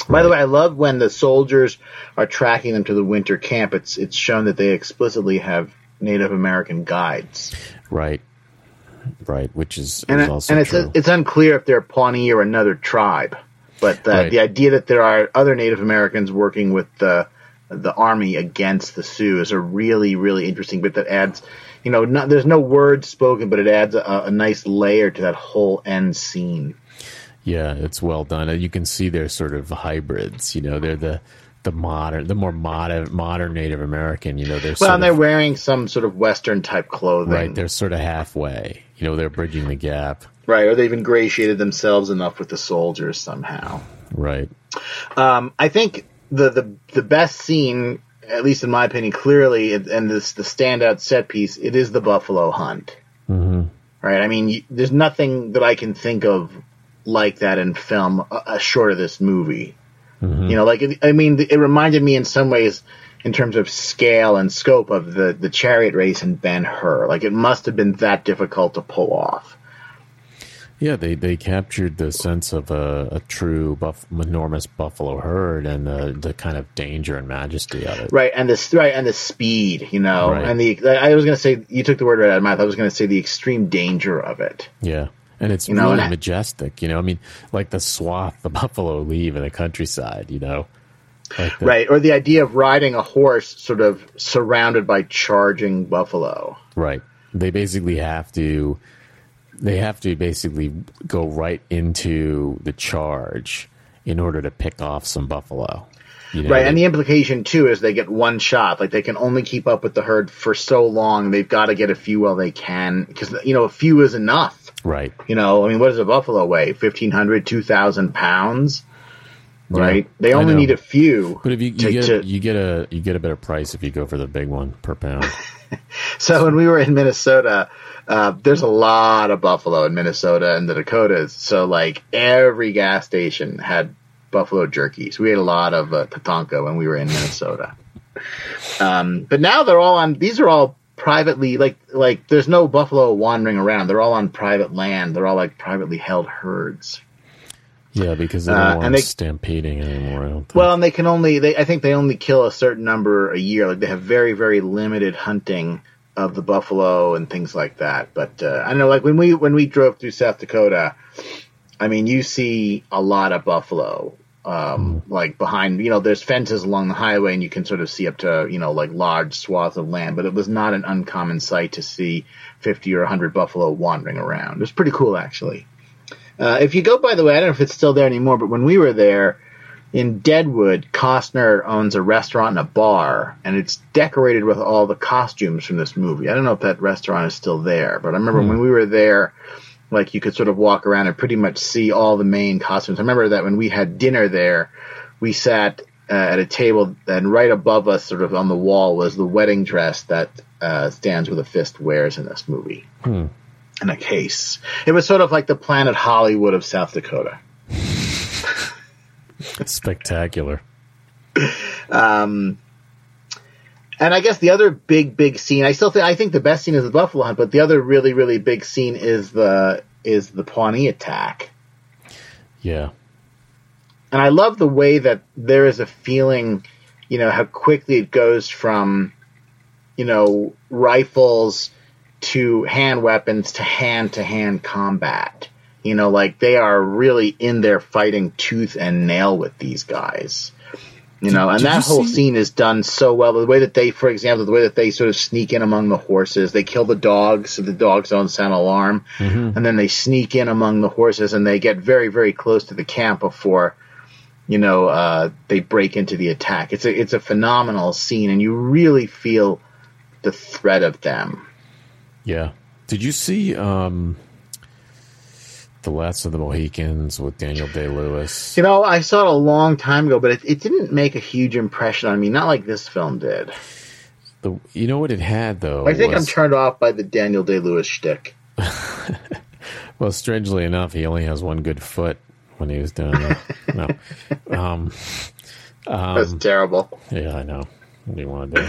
By the way, I love when the soldiers are tracking them to the winter camp. It's it's shown that they explicitly have Native American guides. Right. Right, which is, and, is it, also and it's it's unclear if they're Pawnee or another tribe, but the, Right. the idea that there are other Native Americans working with the the army against the Sioux is a really really interesting bit that adds, you know, not, there's no words spoken, but it adds a, a nice layer to that whole end scene. Yeah, it's well done. You can see they're sort of hybrids. You know, they're the the modern, the more modern, modern Native American. You know, they're Well, and they're of, wearing some sort of Western type clothing, right. They're sort of halfway. You know, they're bridging the gap. right? Or they've ingratiated themselves enough with the soldiers somehow. Right. Um, I think the, the the best scene, at least in my opinion, clearly, and this the standout set piece, it is the buffalo hunt. hmm Right? I mean, there's nothing that I can think of like that in film, uh, uh, short of this movie. Hmm You know, like it, I mean, it reminded me in some ways, in terms of scale and scope, of the the chariot race in Ben Hur. Like it must have been that difficult to pull off. Yeah, they, they captured the sense of a, a true buff, enormous buffalo herd and the, the kind of danger and majesty of it. Right, and the right and the speed, you know, Right. and the I was going to say you took the word right out of my mouth. I was going to say the extreme danger of it. Yeah. And it's You know, really and I- majestic. You know, I mean, like the swath the [laughs] buffalo leave in the countryside, you know? Like the, Right, or the idea of riding a horse sort of surrounded by charging buffalo. Right. They basically have to they have to basically go right into the charge in order to pick off some buffalo. You know, Right, and the implication too is they get one shot. Like they can only keep up with the herd for so long. They've got to get a few while they can because you know a few is enough. Right. You know, I mean, what does a buffalo weigh? 1,500, 2,000 pounds, right? They only need a few. But if you, you to- get to- you get a you get a better price if you go for the big one per pound. [laughs] So when we were in Minnesota, uh, there's a lot of buffalo in Minnesota and the Dakotas. So like every gas station had buffalo jerky. So we ate a lot of uh, Tatanka when we were in Minnesota. [laughs] Um, but now they're all on. These are all privately like like. There's no buffalo wandering around. They're all on private land. They're all like privately held herds. yeah, because they don't Uh, and they- stampeding anymore. I don't think. Well, and they can only they I think they only kill a certain number a year. Like they have very very limited hunting of the buffalo and things like that. But uh, I know like when we when we drove through South Dakota, I mean you see a lot of buffalo. Um, like behind, you know, there's fences along the highway, and you can sort of see up to, you know, like large swaths of land. But it was not an uncommon sight to see 50 or 100 buffalo wandering around. It was pretty cool, actually. Uh, if you go, by the way, I don't know if it's still there anymore, but when we were there, in Deadwood, Costner owns a restaurant and a bar, and it's decorated with all the costumes from this movie. I don't know if that restaurant is still there, but I remember when we were there, like you could sort of walk around and pretty much see all the main costumes. I remember that when we had dinner there, we sat uh, at a table, and right above us, sort of on the wall, was the wedding dress that uh, Stands with a Fist wears in this movie. Hmm. In a case. It was sort of like the Planet Hollywood of South Dakota. It's [laughs] spectacular. [laughs] Um, and I guess the other big, big scene, I still think, I think the best scene is the buffalo hunt, but the other really, really big scene is the, is the Pawnee attack. Yeah. And I love the way that there is a feeling, you know, how quickly it goes from, you know, rifles to hand weapons to hand to hand combat. You know, like they are really in there fighting tooth and nail with these guys. You know, and did that whole see- scene is done so well. The way that they, for example, the way that they sort of sneak in among the horses, they kill the dogs so the dogs don't sound alarm, and then they sneak in among the horses and they get very, very close to the camp before you know, uh, they break into the attack. It's a it's a phenomenal scene, and you really feel the threat of them. Yeah. Did you see um, the Last of the Mohicans with Daniel Day Lewis? You know, I saw it a long time ago, but it, it didn't make a huge impression on me. Not like this film did. The you know what it had though. I think was- I'm turned off by the Daniel Day Lewis shtick. [laughs] Well, strangely enough, he only has one good foot when he was doing that. [laughs] no. Um, That's terrible. yeah, I know. What do you want to do?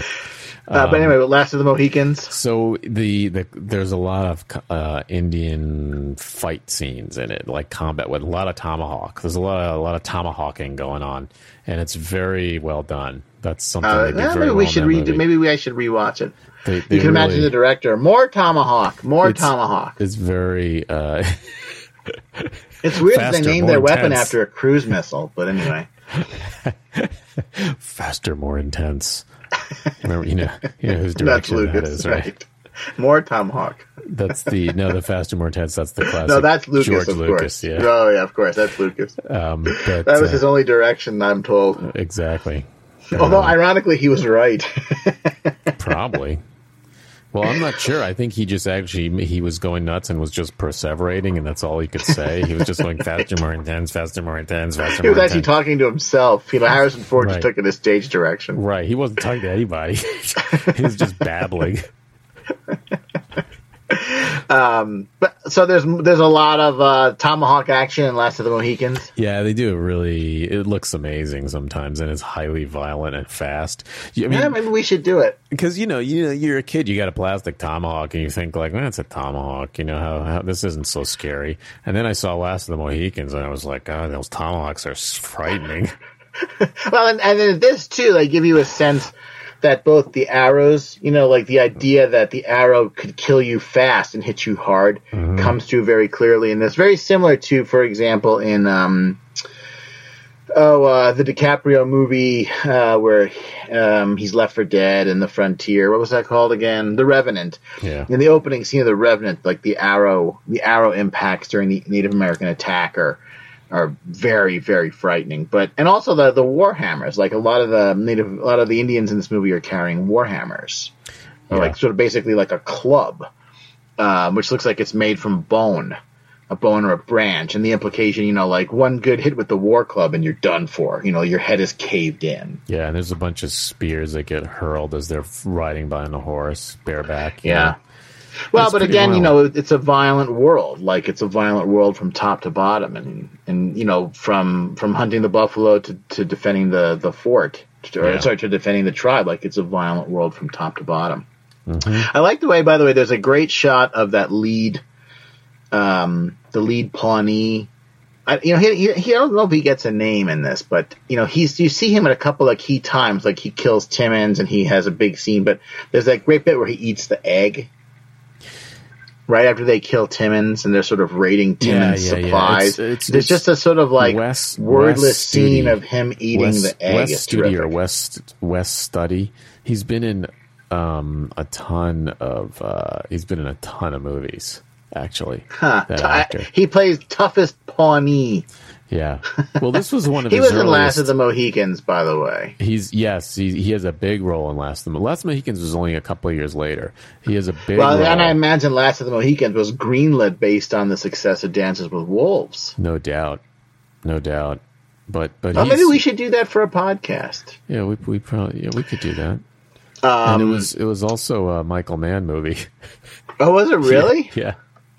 Uh, but anyway, Last of the Mohicans. So the, the there's a lot of uh, Indian fight scenes in it, like combat with a lot of tomahawk. There's a lot of a lot of tomahawking going on, and it's very well done. That's something Uh, they do yeah, maybe well we should read. movie. Maybe we, I should rewatch it. They- you they can imagine the director. More tomahawk. More It's- tomahawk. It's very uh, [laughs] It's weird that faster, they named their weapon after a cruise missile. But anyway, [laughs] faster, more intense. Remember, you know, you know whose [laughs] that's direction that Lucas, is, right? right? More tomahawk. That's the no, the faster, more intense. That's the [laughs] classic. No, that's Lucas, George of Lucas, course. yeah. Oh yeah, of course, that's Lucas. Um, but, That was uh, his only direction, I'm told. exactly. Although, Um, ironically, he was right. [laughs] Probably. Well, I'm not sure. I think he just actually he was going nuts and was just perseverating, and that's all he could say. He was just going faster, more intense, faster, more intense, faster. he was actually intense. talking to himself. You know, Harrison Ford Right. just took it a stage direction. Right. He wasn't talking to anybody. [laughs] he was just babbling. [laughs] But so there's there's a lot of uh, tomahawk action in Last of the Mohicans. Yeah, they do it really. It looks amazing sometimes, and it's highly violent and fast. I Yeah, maybe we should do it. because you know, you know, you're a kid, you got a plastic tomahawk, and you think like, "Man, it's a tomahawk." You know how, how this isn't so scary. And then I saw Last of the Mohicans, and I was like, "God, those tomahawks are frightening." [laughs] Well, and, and in this too, they give you a sense that both the arrows, you know, like the idea that the arrow could kill you fast and hit you hard, comes through very clearly in this. Very similar to, for example, in um, oh, uh, the DiCaprio movie uh, where um, he's left for dead in the frontier. What was that called again? The Revenant. Yeah. In the opening scene of the Revenant, like the arrow, the arrow impacts during the Native American attack are are very very frightening. But and also the the war hammers, like a lot of the Native, a lot of the Indians in this movie are carrying war hammers, Yeah. like sort of basically like a club, um, which looks like it's made from bone. A bone or a branch, and the implication, you know, like one good hit with the war club and you're done for. You know, your head is caved in. Yeah, and there's a bunch of spears that get hurled as they're riding by on a horse, bareback. Yeah. know. Well, but again, you know, it's a violent world. Like it's a violent world from top to bottom, and and you know, from from hunting the buffalo to, to defending the the fort, or Yeah. sorry, to defending the tribe. Like it's a violent world from top to bottom. Mm-hmm. I like the way, by the way, there's a great shot of that lead, um, the lead Pawnee. I, you know, he, he, he, I don't know if he gets a name in this, but you know, he's you see him at a couple of key times, like he kills Timmons and he has a big scene. But there's that great bit where he eats the egg right after they kill Timmons and they're sort of raiding Timmons' yeah, yeah. supplies. It's- it's- There's it's just a sort of like Wes- wordless Wes scene of him eating West, the egg. West Studio or. West Wes Studi. He's been in um, a ton of. Uh, he's been in a ton of movies. Actually, Huh. I- he plays toughest Pawnee. Yeah. Well, this was one of [laughs] He was in Last of the Mohicans, by the way. He's yes, he, he has a big role in Last of the Last Mohicans was only a couple of years later. He has a big Well, role. and I imagine Last of the Mohicans was greenlit based on the success of Dances with Wolves. no doubt, no doubt. But but Well, maybe we should do that for a podcast. yeah we we probably yeah we could do that. Um, and it was it was also a Michael Mann movie. oh, was it [laughs] really? yeah.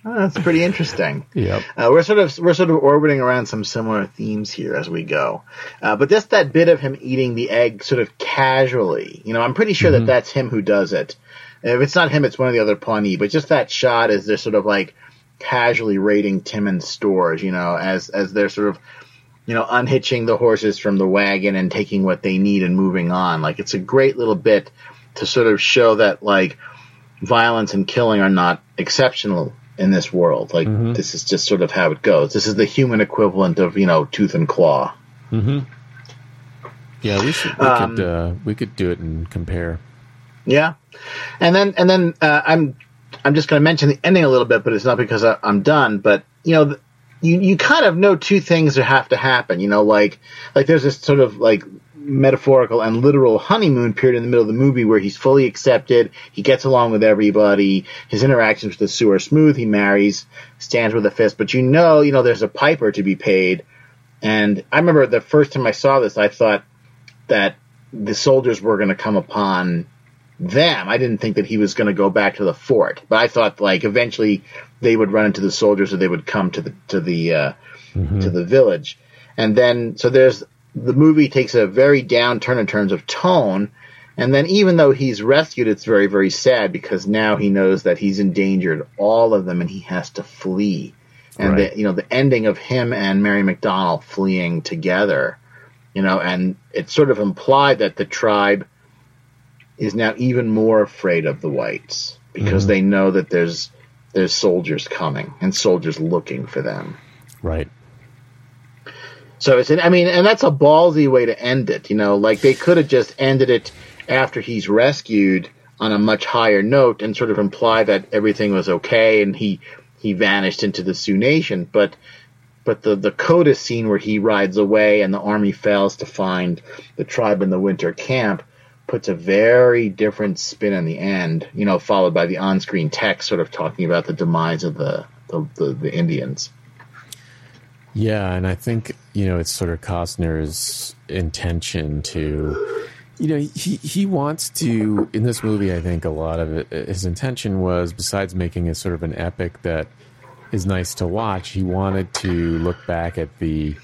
Oh, that's pretty interesting. [laughs] Yep. Uh, we're sort of we're sort of orbiting around some similar themes here as we go, uh, but just that bit of him eating the egg sort of casually. You know, I'm pretty sure that that's him who does it. If it's not him, it's one of the other Pawnee. But just that shot is they're sort of like casually raiding Timmons stores. You know, as as they're sort of you know unhitching the horses from the wagon and taking what they need and moving on. Like it's a great little bit to sort of show that like violence and killing are not exceptional in this world. Like this is just sort of how it goes. This is the human equivalent of you know tooth and claw. Mm-hmm. Yeah, we should we Um, could uh, we could do it and compare. Yeah, and then and then uh, I'm I'm just going to mention the ending a little bit, but it's not because I, I'm done. But you know, th- you you kind of know two things that have to happen. You know, like like there's this sort of like metaphorical and literal honeymoon period in the middle of the movie where he's fully accepted, he gets along with everybody, his interactions with the Sioux are smooth, he marries, stands with a fist, but you know, you know, there's a piper to be paid. And I remember the first time I saw this, I thought that the soldiers were going to come upon them. I didn't think that he was going to go back to the fort, but I thought like eventually they would run into the soldiers or they would come to the to the uh, mm-hmm. to the village. And then so there's the movie takes a very down turn in terms of tone. And then even though he's rescued, it's very, very sad because now he knows that he's endangered all of them and he has to flee. And right. the, you know, the ending of him and Mary McDonnell fleeing together, you know, and it's sort of implied that the tribe is now even more afraid of the whites because mm-hmm. they know that there's there's soldiers coming and soldiers looking for them. Right. So it's, an, I mean, and that's a ballsy way to end it. You know, like they could have just ended it after he's rescued on a much higher note and sort of imply that everything was okay and he he vanished into the Sioux Nation. But but the the coda scene where he rides away and the army fails to find the tribe in the winter camp puts a very different spin on the end. You know, followed by the on-screen text sort of talking about the demise of the the, the, the Indians. Yeah, and I think you know it's sort of Costner's intention to, you know, he he wants to in this movie. I think a lot of it, his intention was besides making it sort of an epic that is nice to watch. He wanted to look back at the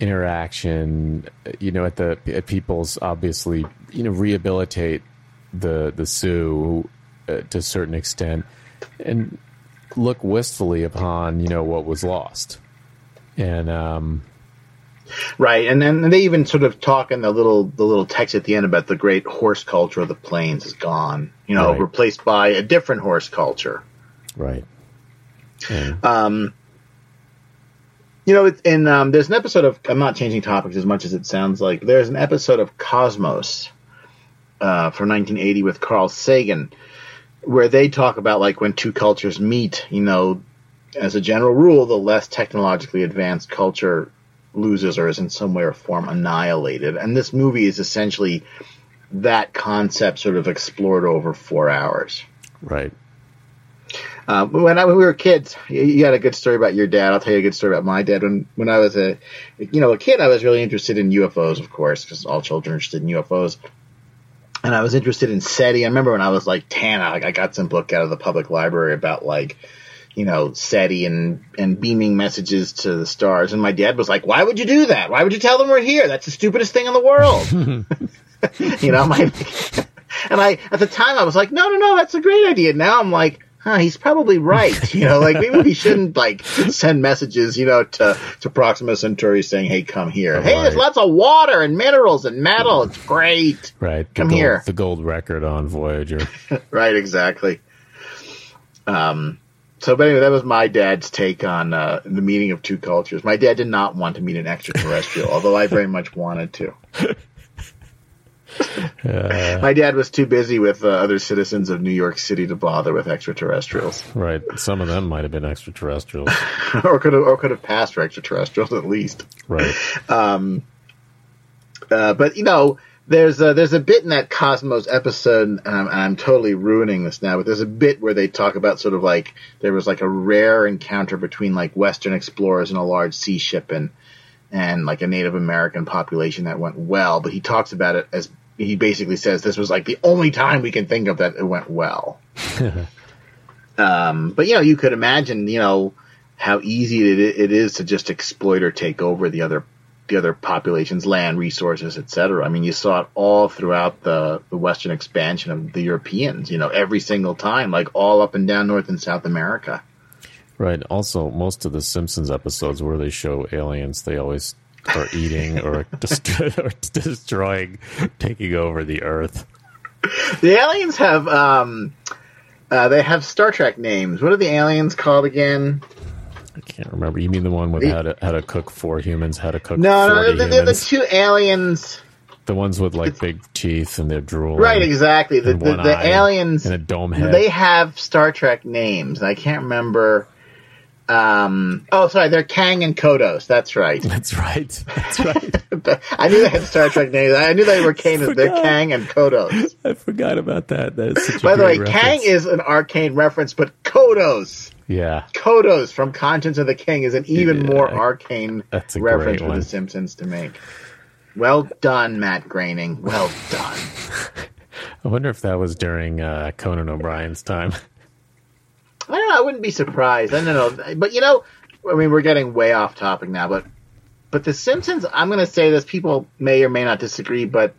interaction, you know, at the at people's obviously, you know, rehabilitate the the Sioux uh, to a certain extent, and look wistfully upon you know what was lost and um, right, and then they even sort of talk in the little the little text at the end about the great horse culture of the plains is gone, you know, right. replaced by a different horse culture. Right. Yeah. Um, you know, in um, there's an episode of I'm not changing topics as much as it sounds like. There's an episode of Cosmos uh, from 1980 with Carl Sagan, where they talk about like when two cultures meet. You know, as a general rule, the less technologically advanced culture loses or is in some way or form annihilated. And this movie is essentially that concept sort of explored over four hours. Right. Uh, when, I, when we were kids, you, you had a good story about your dad. I'll tell you a good story about my dad. When when I was a you know a kid, I was really interested in UFOs, of course, because all children are interested in UFOs. And I was interested in SETI. I remember when I was like ten, I, I got some book out of the public library about like you know, SETI and, and beaming messages to the stars. And my dad was like, why would you do that? Why would you tell them we're here? That's the stupidest thing in the world. [laughs] [laughs] you know, my, [laughs] and I, at the time I was like, no, no, no, that's a great idea. Now I'm like, huh, he's probably right. You know, like maybe we shouldn't like send messages, you know, to, to Proxima Centauri saying, hey, come here. Oh, hey, right. there's lots of water and minerals and metal. It's great. Right. Come gold, here. The gold record on Voyager. right, exactly. Um, so, but anyway, that was my dad's take on uh, the meeting of two cultures. My dad did not want to meet an extraterrestrial, [laughs] although I very much wanted to. Uh, my dad was too busy with uh, other citizens of New York City to bother with extraterrestrials. Right. Some of them might have been extraterrestrials, [laughs] or could have, or could have passed for extraterrestrials at least. Right. Um. Uh, but you know, there's a, there's a bit in that Cosmos episode, and I'm, and I'm, totally ruining this now, but there's a bit where they talk about sort of like there was like a rare encounter between like Western explorers and a large sea ship and and like a Native American population that went well. But he talks about it as he basically says this was like the only time we can think of that it went well. [laughs] um, but you know, you could imagine, you know, how easy it, it is to just exploit or take over the other the other populations, land, resources, etc. I mean, you saw it all throughout the, the Western expansion of the Europeans, you know, every single time, like all up and down North and South America. Right. Also, most of the Simpsons episodes where they show aliens, they always are eating or, [laughs] [laughs] or destroying, taking over the Earth. The aliens have, um, uh, they have Star Trek names. What are the aliens called again? I can't remember. You mean the one with how to how to cook for humans, how to cook? No, no, they're, they're the two aliens. The ones with like big teeth and they're drooling. Right, exactly. The, the, the aliens and a dome head. They have Star Trek names. I can't remember. Um, oh, sorry, they're Kang and Kodos. That's right. [laughs] That's right. That's [laughs] right. I knew they had Star Trek names. I knew they were [laughs] Kane. They're. Kang and Kodos. I forgot about that. That is such a By the way, great Kang is an arcane reference, but Kodos, yeah. Kodos from Conscience of the King is an even Yeah. more arcane reference for. The Simpsons to make. Well done, Matt Groening. Well done. [laughs] I wonder if that was during uh, Conan O'Brien's time. I don't know. I wouldn't be surprised. I don't know, but you know, I mean, we're getting way off topic now. But but The Simpsons. I'm going to say this. People may or may not disagree, but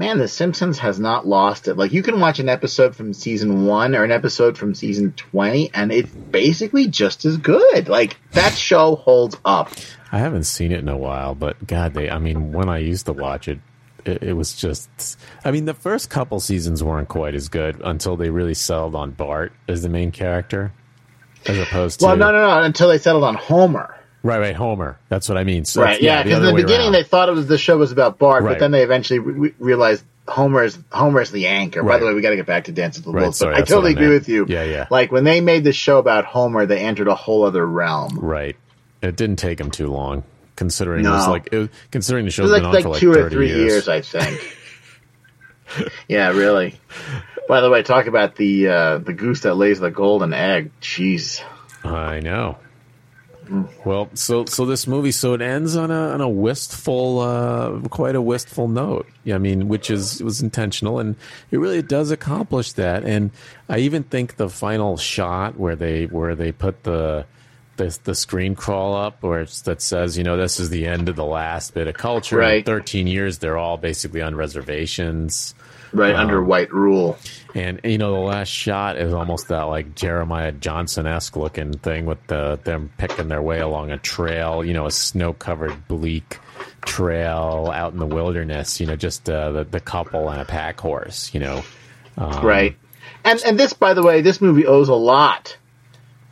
man, The Simpsons has not lost it. Like you can watch an episode from season one or an episode from season twenty, and it's basically just as good. Like that show holds up. I haven't seen it in a while, but God, they, I mean, when I used to watch it, it, it was just, I mean, the first couple seasons weren't quite as good until they really settled on Bart as the main character, as opposed to. Well, no, no, no. Until they settled on Homer. Right, right, Homer. That's what I mean. So Right. Yeah. Because other in the beginning around. they thought it was the show was about Bart, Right. but then they eventually re- realized Homer's Homer's the anchor. By the way, we got to get back to Dance with the Right, Wolves. sorry, but I totally I agree with you. Yeah, yeah. Like when they made the show about Homer, they entered a whole other realm. Right. It didn't take them too long, considering it was No. like, it, was- considering the It show's was been like on like for like two or three years. years, I think. [laughs] yeah, really. By the way, talk about the uh, the goose that lays the golden egg. Jeez. I know. Well, so so this movie, so it ends on a on a wistful, uh, quite a wistful note. Yeah, I mean, which is was intentional, and it really does accomplish that. And I even think the final shot where they where they put the the, the screen crawl up, where it's, that says, you know, this is the end of the last bit of culture. In Right. Thirteen years, they're all basically on reservations. Right under white rule. And you know, the last shot is almost that like Jeremiah Johnson esque looking thing with the them picking their way along a trail, you know, a snow covered bleak trail out in the wilderness. You know, just uh, the the couple and a pack horse. You know, um, right. And and this, by the way, this movie owes a lot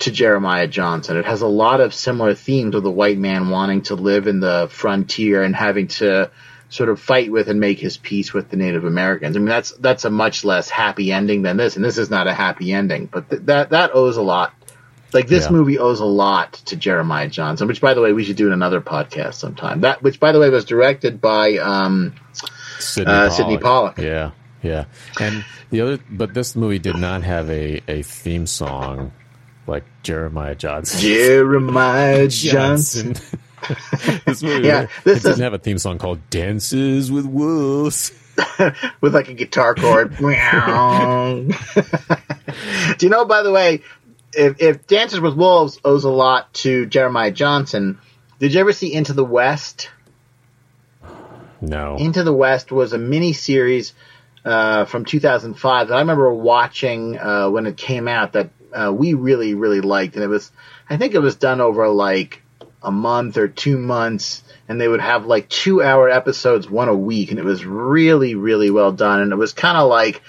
to Jeremiah Johnson. It has a lot of similar themes of the white man wanting to live in the frontier and having to sort of fight with and make his peace with the Native Americans. I mean, that's that's a much less happy ending than this, and this is not a happy ending. But th- that that owes a lot. Like this Yeah. movie owes a lot to Jeremiah Johnson, which, by the way, we should do in another podcast sometime. That, which, by the way, was directed by um, Sydney, Uh, Pollack. Sydney Pollack. Yeah, yeah. And the other, but this movie did not have a a theme song like Jeremiah Johnson. Jeremiah [laughs] Johnson. [laughs] this movie Yeah, it this didn't have a theme song called "Dances with Wolves." [laughs] with like a guitar chord. [laughs] Do you know, by the way, if, if Dances with Wolves owes a lot to Jeremiah Johnson, did you ever see Into the West? No, Into the West was a mini series uh, from 2005 that I remember watching uh, when it came out that uh, we really, really liked. And it was, I think it was done over like a month or two months. And they would have like two hour episodes, one a week. And it was really, really well done. And it was kind of like,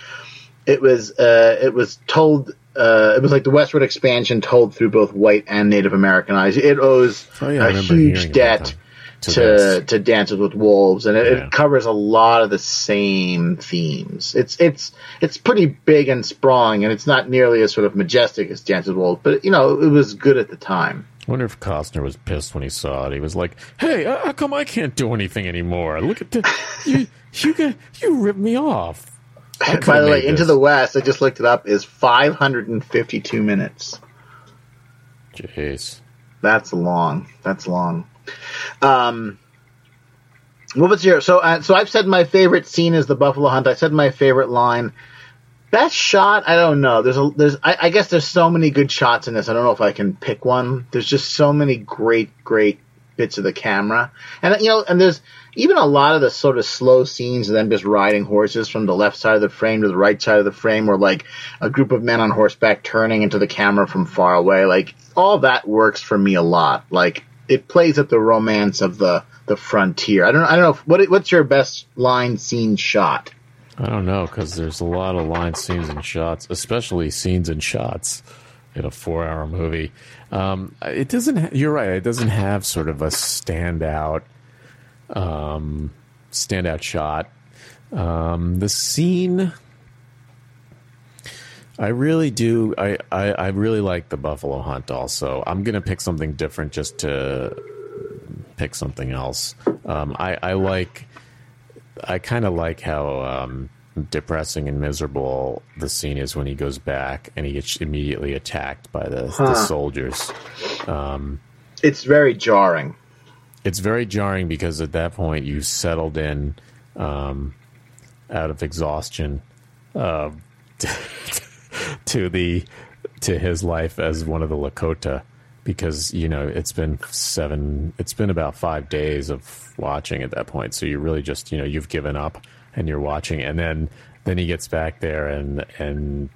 it was, uh, it was told, uh, it was like the westward expansion told through both white and Native American eyes. It owes Oh, yeah, a huge debt to To to. Dances with Wolves, and it, Yeah. it covers a lot of the same themes. It's it's it's pretty big and sprawling, and it's not nearly as sort of majestic as Dances with Wolves, but you know it was good at the time. I wonder if Costner was pissed when he saw it. He was like, "Hey, uh, how come I can't do anything anymore? Look at the you you got you ripped me off." By the way, made Into the West, I just looked it up, is 552 minutes. Jeez. That's long. That's long. Um, what was your so? Uh, so I've said my favorite scene is the buffalo hunt. I said my favorite line. Best shot? I don't know. There's a there's I, I guess there's so many good shots in this. I don't know if I can pick one. There's just so many great great bits of the camera, and you know, and there's even a lot of the sort of slow scenes of them just riding horses from the left side of the frame to the right side of the frame, or like a group of men on horseback turning into the camera from far away. Like all that works for me a lot. Like it plays up the romance of the the frontier. I don't I don't know if, what what's your best line scene shot. I don't know because there's a lot of line scenes and shots, especially scenes and shots in a four-hour movie. Um, it doesn't. Ha- you're right. It doesn't have sort of a standout, um, standout shot. Um, the scene. I really do. I, I, I really like the Buffalo Hunt. Also, I'm gonna pick something different just to pick something else. Um, I, I like. I kind of like how um, depressing and miserable the scene is when he goes back and he gets immediately attacked by the, Huh. the soldiers. It's very jarring. It's very jarring because at that point you settled in um, out of exhaustion uh, [laughs] to the to his life as one of the Lakota because you know it's been seven it's been about five days of watching at that point so you really just you know you've given up and you're watching and then then he gets back there and and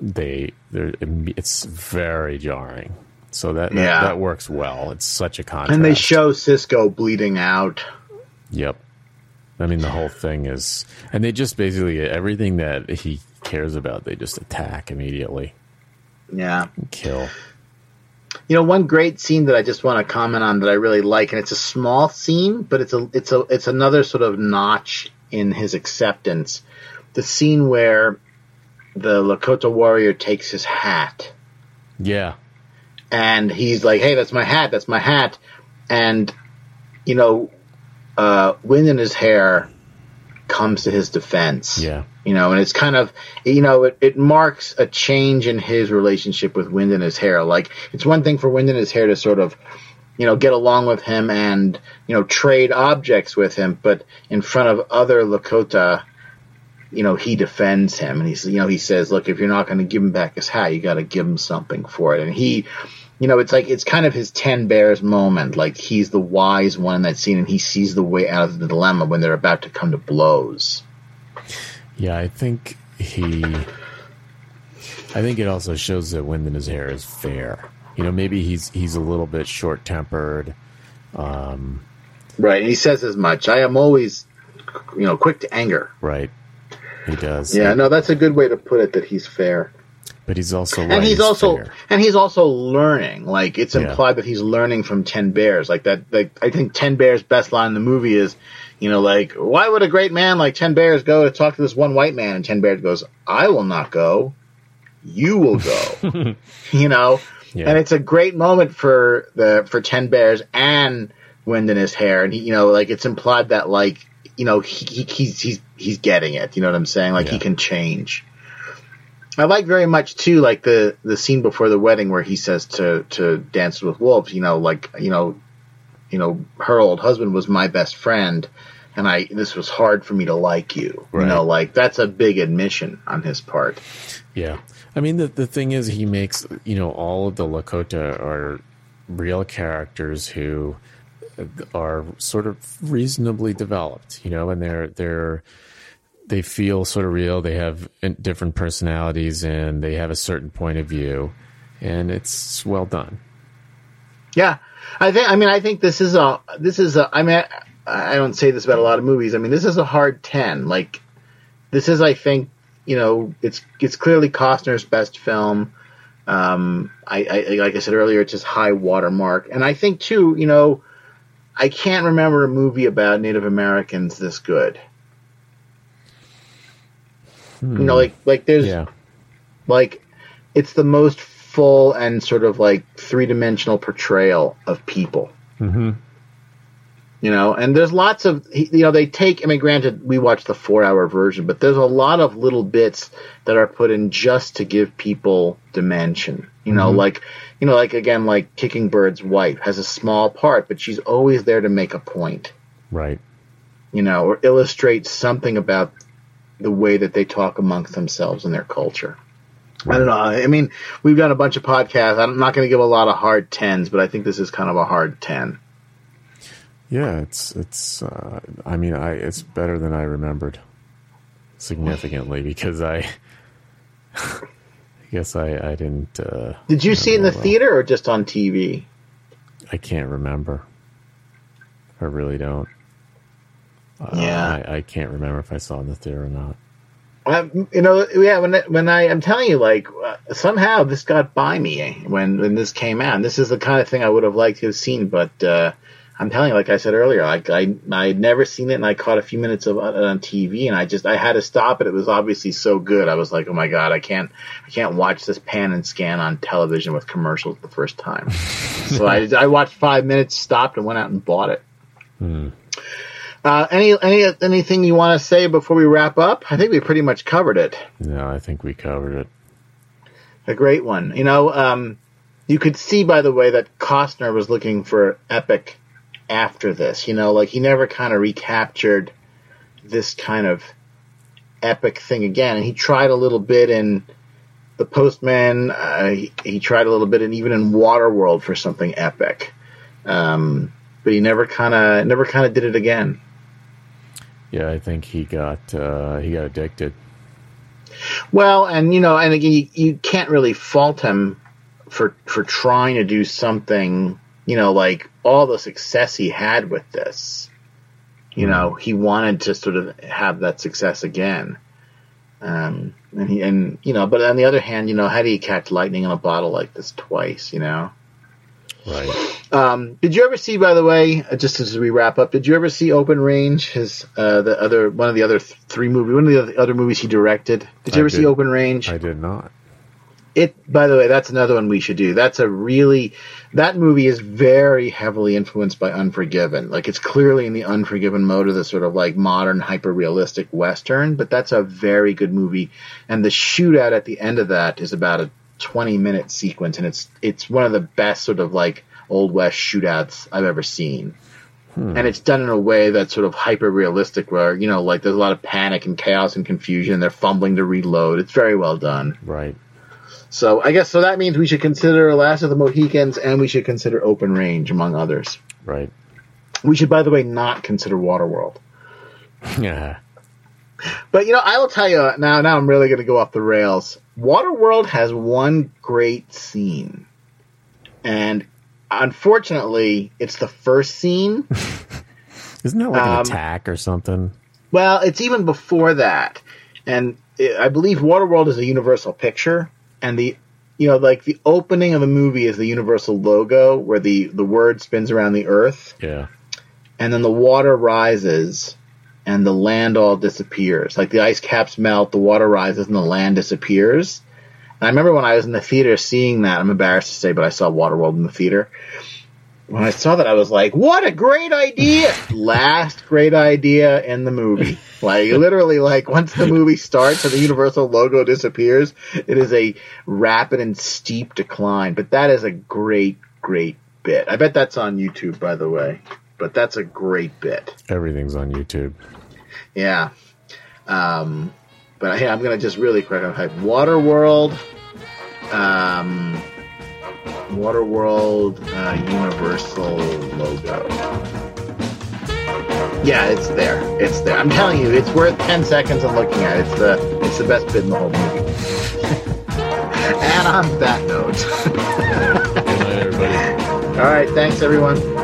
they they're it's very jarring so that Yeah. that, that works well it's such a contrast And they show Cisco bleeding out. Yep. I mean, the whole thing is, and they just basically everything that he cares about, they just attack immediately, Yeah. kill. You know, one great scene that I just want to comment on that I really like, and it's a small scene, but it's a it's a it's another sort of notch in his acceptance. The scene where the Lakota warrior takes his hat Yeah, and he's like, "Hey, that's my hat. That's my hat." And you know, uh, wind in his hair comes to his defense. yeah, You know, and it's kind of, you know, it, it marks a change in his relationship with Wind in his hair. Like, it's one thing for Wind in his hair to sort of, you know, get along with him and, you know, trade objects with him, but in front of other Lakota, you know, he defends him and he's, you know, he says, look, if you're not going to give him back his hat, you got to give him something for it. And he, you know, it's like, it's kind of his 10 bears moment. Like, he's the wise one in that scene and he sees the way out of the dilemma when they're about to come to blows. yeah. I think he. I think it also shows that wind in his hair is fair. You know, maybe he's he's a little bit short tempered. Um, right, and he says as much. I am always, you know, quick to anger. Right? He does. Yeah, no, that's a good way to put it. That he's fair, but he's also and he's also and he's also learning. Like it's Yeah. implied that he's learning from Ten Bears. Like that. Like I think Ten Bears' best line in the movie is, you know, like why would a great man like Ten Bears go to talk to this one white man? And Ten Bears goes, I will not go. You will go. [laughs] you know, Yeah. and it's a great moment for the for Ten Bears and Wind in his hair, and he, you know, like it's implied that like you know he, he he's he's he's getting it. You know what I'm saying? Like he can change. I like very much too, like the the scene before the wedding where he says to to Dance with Wolves, you know, like you know, you know, her old husband was my best friend, and I this was hard for me to like you. Right. You know, like that's a big admission on his part. Yeah. I mean, the, the thing is, he makes, you know, all of the Lakota are real characters who are sort of reasonably developed, you know, and they're, they're, they feel sort of real. They have different personalities and they have a certain point of view and it's well done. Yeah, I think. I mean, I think this is a. This is a. I mean, I, I don't say this about a lot of movies. I mean, this is a hard ten. Like, this is, I think, you know, it's it's clearly Costner's best film. Um, I, I like I said earlier, it's his high watermark, and I think too, you know, I can't remember a movie about Native Americans this good. You know, like like there's Yeah. like it's the most full and sort of like three dimensional portrayal of people. hmm You know, and there's lots of you know they take. I mean, granted, we watched the four hour version, but there's a lot of little bits that are put in just to give people dimension. You know, like you know, like again, like Kicking Bird's wife has a small part, but she's always there to make a point. Right. You know, or illustrate something about the way that they talk amongst themselves and their culture. I don't know. I mean, we've done a bunch of podcasts. I'm not going to give a lot of hard tens, but I think this is kind of a hard ten. Yeah. It's, it's, uh, I mean, I, it's better than I remembered significantly [laughs] because I, I guess I, I didn't, uh, Did you see it in the well. theater or just on TV? I can't remember. I really don't. Uh, Yeah. I, I can't remember if I saw it in the theater or not. Um, you know, yeah. When when I, I'm telling you, like uh, somehow this got by me when when this came out. And this is the kind of thing I would have liked to have seen, but uh, I'm telling you, like I said earlier, like I I had never seen it, and I caught a few minutes of it on TV, and I just I had to stop it. It was obviously so good. I was like, oh my god, I can't I can't watch this pan and scan on television with commercials the first time. [laughs] so I I watched five minutes, stopped, and went out and bought it. Hmm. Uh, any any anything you want to say before we wrap up? I think we pretty much covered it. No, I think we covered it. A great one. You know, um, you could see by the way that Costner was looking for epic after this. You know, like he never kind of recaptured this kind of epic thing again, and he tried a little bit in The Postman. Uh, he, he, tried a little bit, and even in Waterworld for something epic. Um, but he never kind of never kind of did it again. Yeah, I think he got uh, he got addicted. Well, and you know, and again, you, you can't really fault him for for trying to do something. You know, like all the success he had with this. You know, mm-hmm. he wanted to sort of have that success again. Um, and he, and you know, but on the other hand, you know, how do you catch lightning in a bottle like this twice? You know, right? Um, did you ever see, by the way, uh, just as we wrap up, did you ever see Open Range? His uh, the other one of the other th- three movies, one of the other movies he directed. Did you I ever did, see Open Range? I did not. It, by the way, that's another one we should do. That's a really that movie is very heavily influenced by Unforgiven. Like it's clearly in the Unforgiven mode of the sort of like modern hyper realistic western, but that's a very good movie. And the shootout at the end of that is about a 20 minute sequence, and it's it's one of the best sort of like old west shootouts I've ever seen. Hmm. And it's done in a way that's sort of hyper realistic, where you know, like there's a lot of panic and chaos and confusion. They're fumbling to reload. It's very well done. Right. So I guess so that means we should consider Last of the Mohicans, and we should consider Open Range, among others. Right. We should, by the way, not consider Waterworld. [laughs] Yeah. But you know, I will tell you now. Now I'm really going to go off the rails. Waterworld has one great scene, and unfortunately, it's the first scene. [laughs] Isn't that like um, an attack or something? Well, it's even before that, and it, I believe Waterworld is a Universal picture, and the you know like the opening of the movie is the Universal logo where the the word spins around the Earth. Yeah, and then the water rises. And the land all disappears. Like the ice caps melt, the water rises, and the land disappears I remember when I was in the theater seeing that. I'm embarrassed to say, but I saw Waterworld in the theater. When I saw that, I was like, "What a great idea!" Last great idea in the movie. [laughs] Like literally, like once the movie starts and the Universal logo disappears, it is a rapid and steep decline. But that is a great, great bit. I bet that's on YouTube, by the way. But that's a great bit. Everything's on YouTube. Yeah. Um, but hey, I'm gonna just really quick type Waterworld um, Waterworld uh, Universal logo. Yeah, it's there. It's there. I'm telling you, it's worth 10 seconds of looking at. It's the it's the best bit in the whole movie. [laughs] and on that note. [laughs] Good night, everybody. All right, thanks everyone.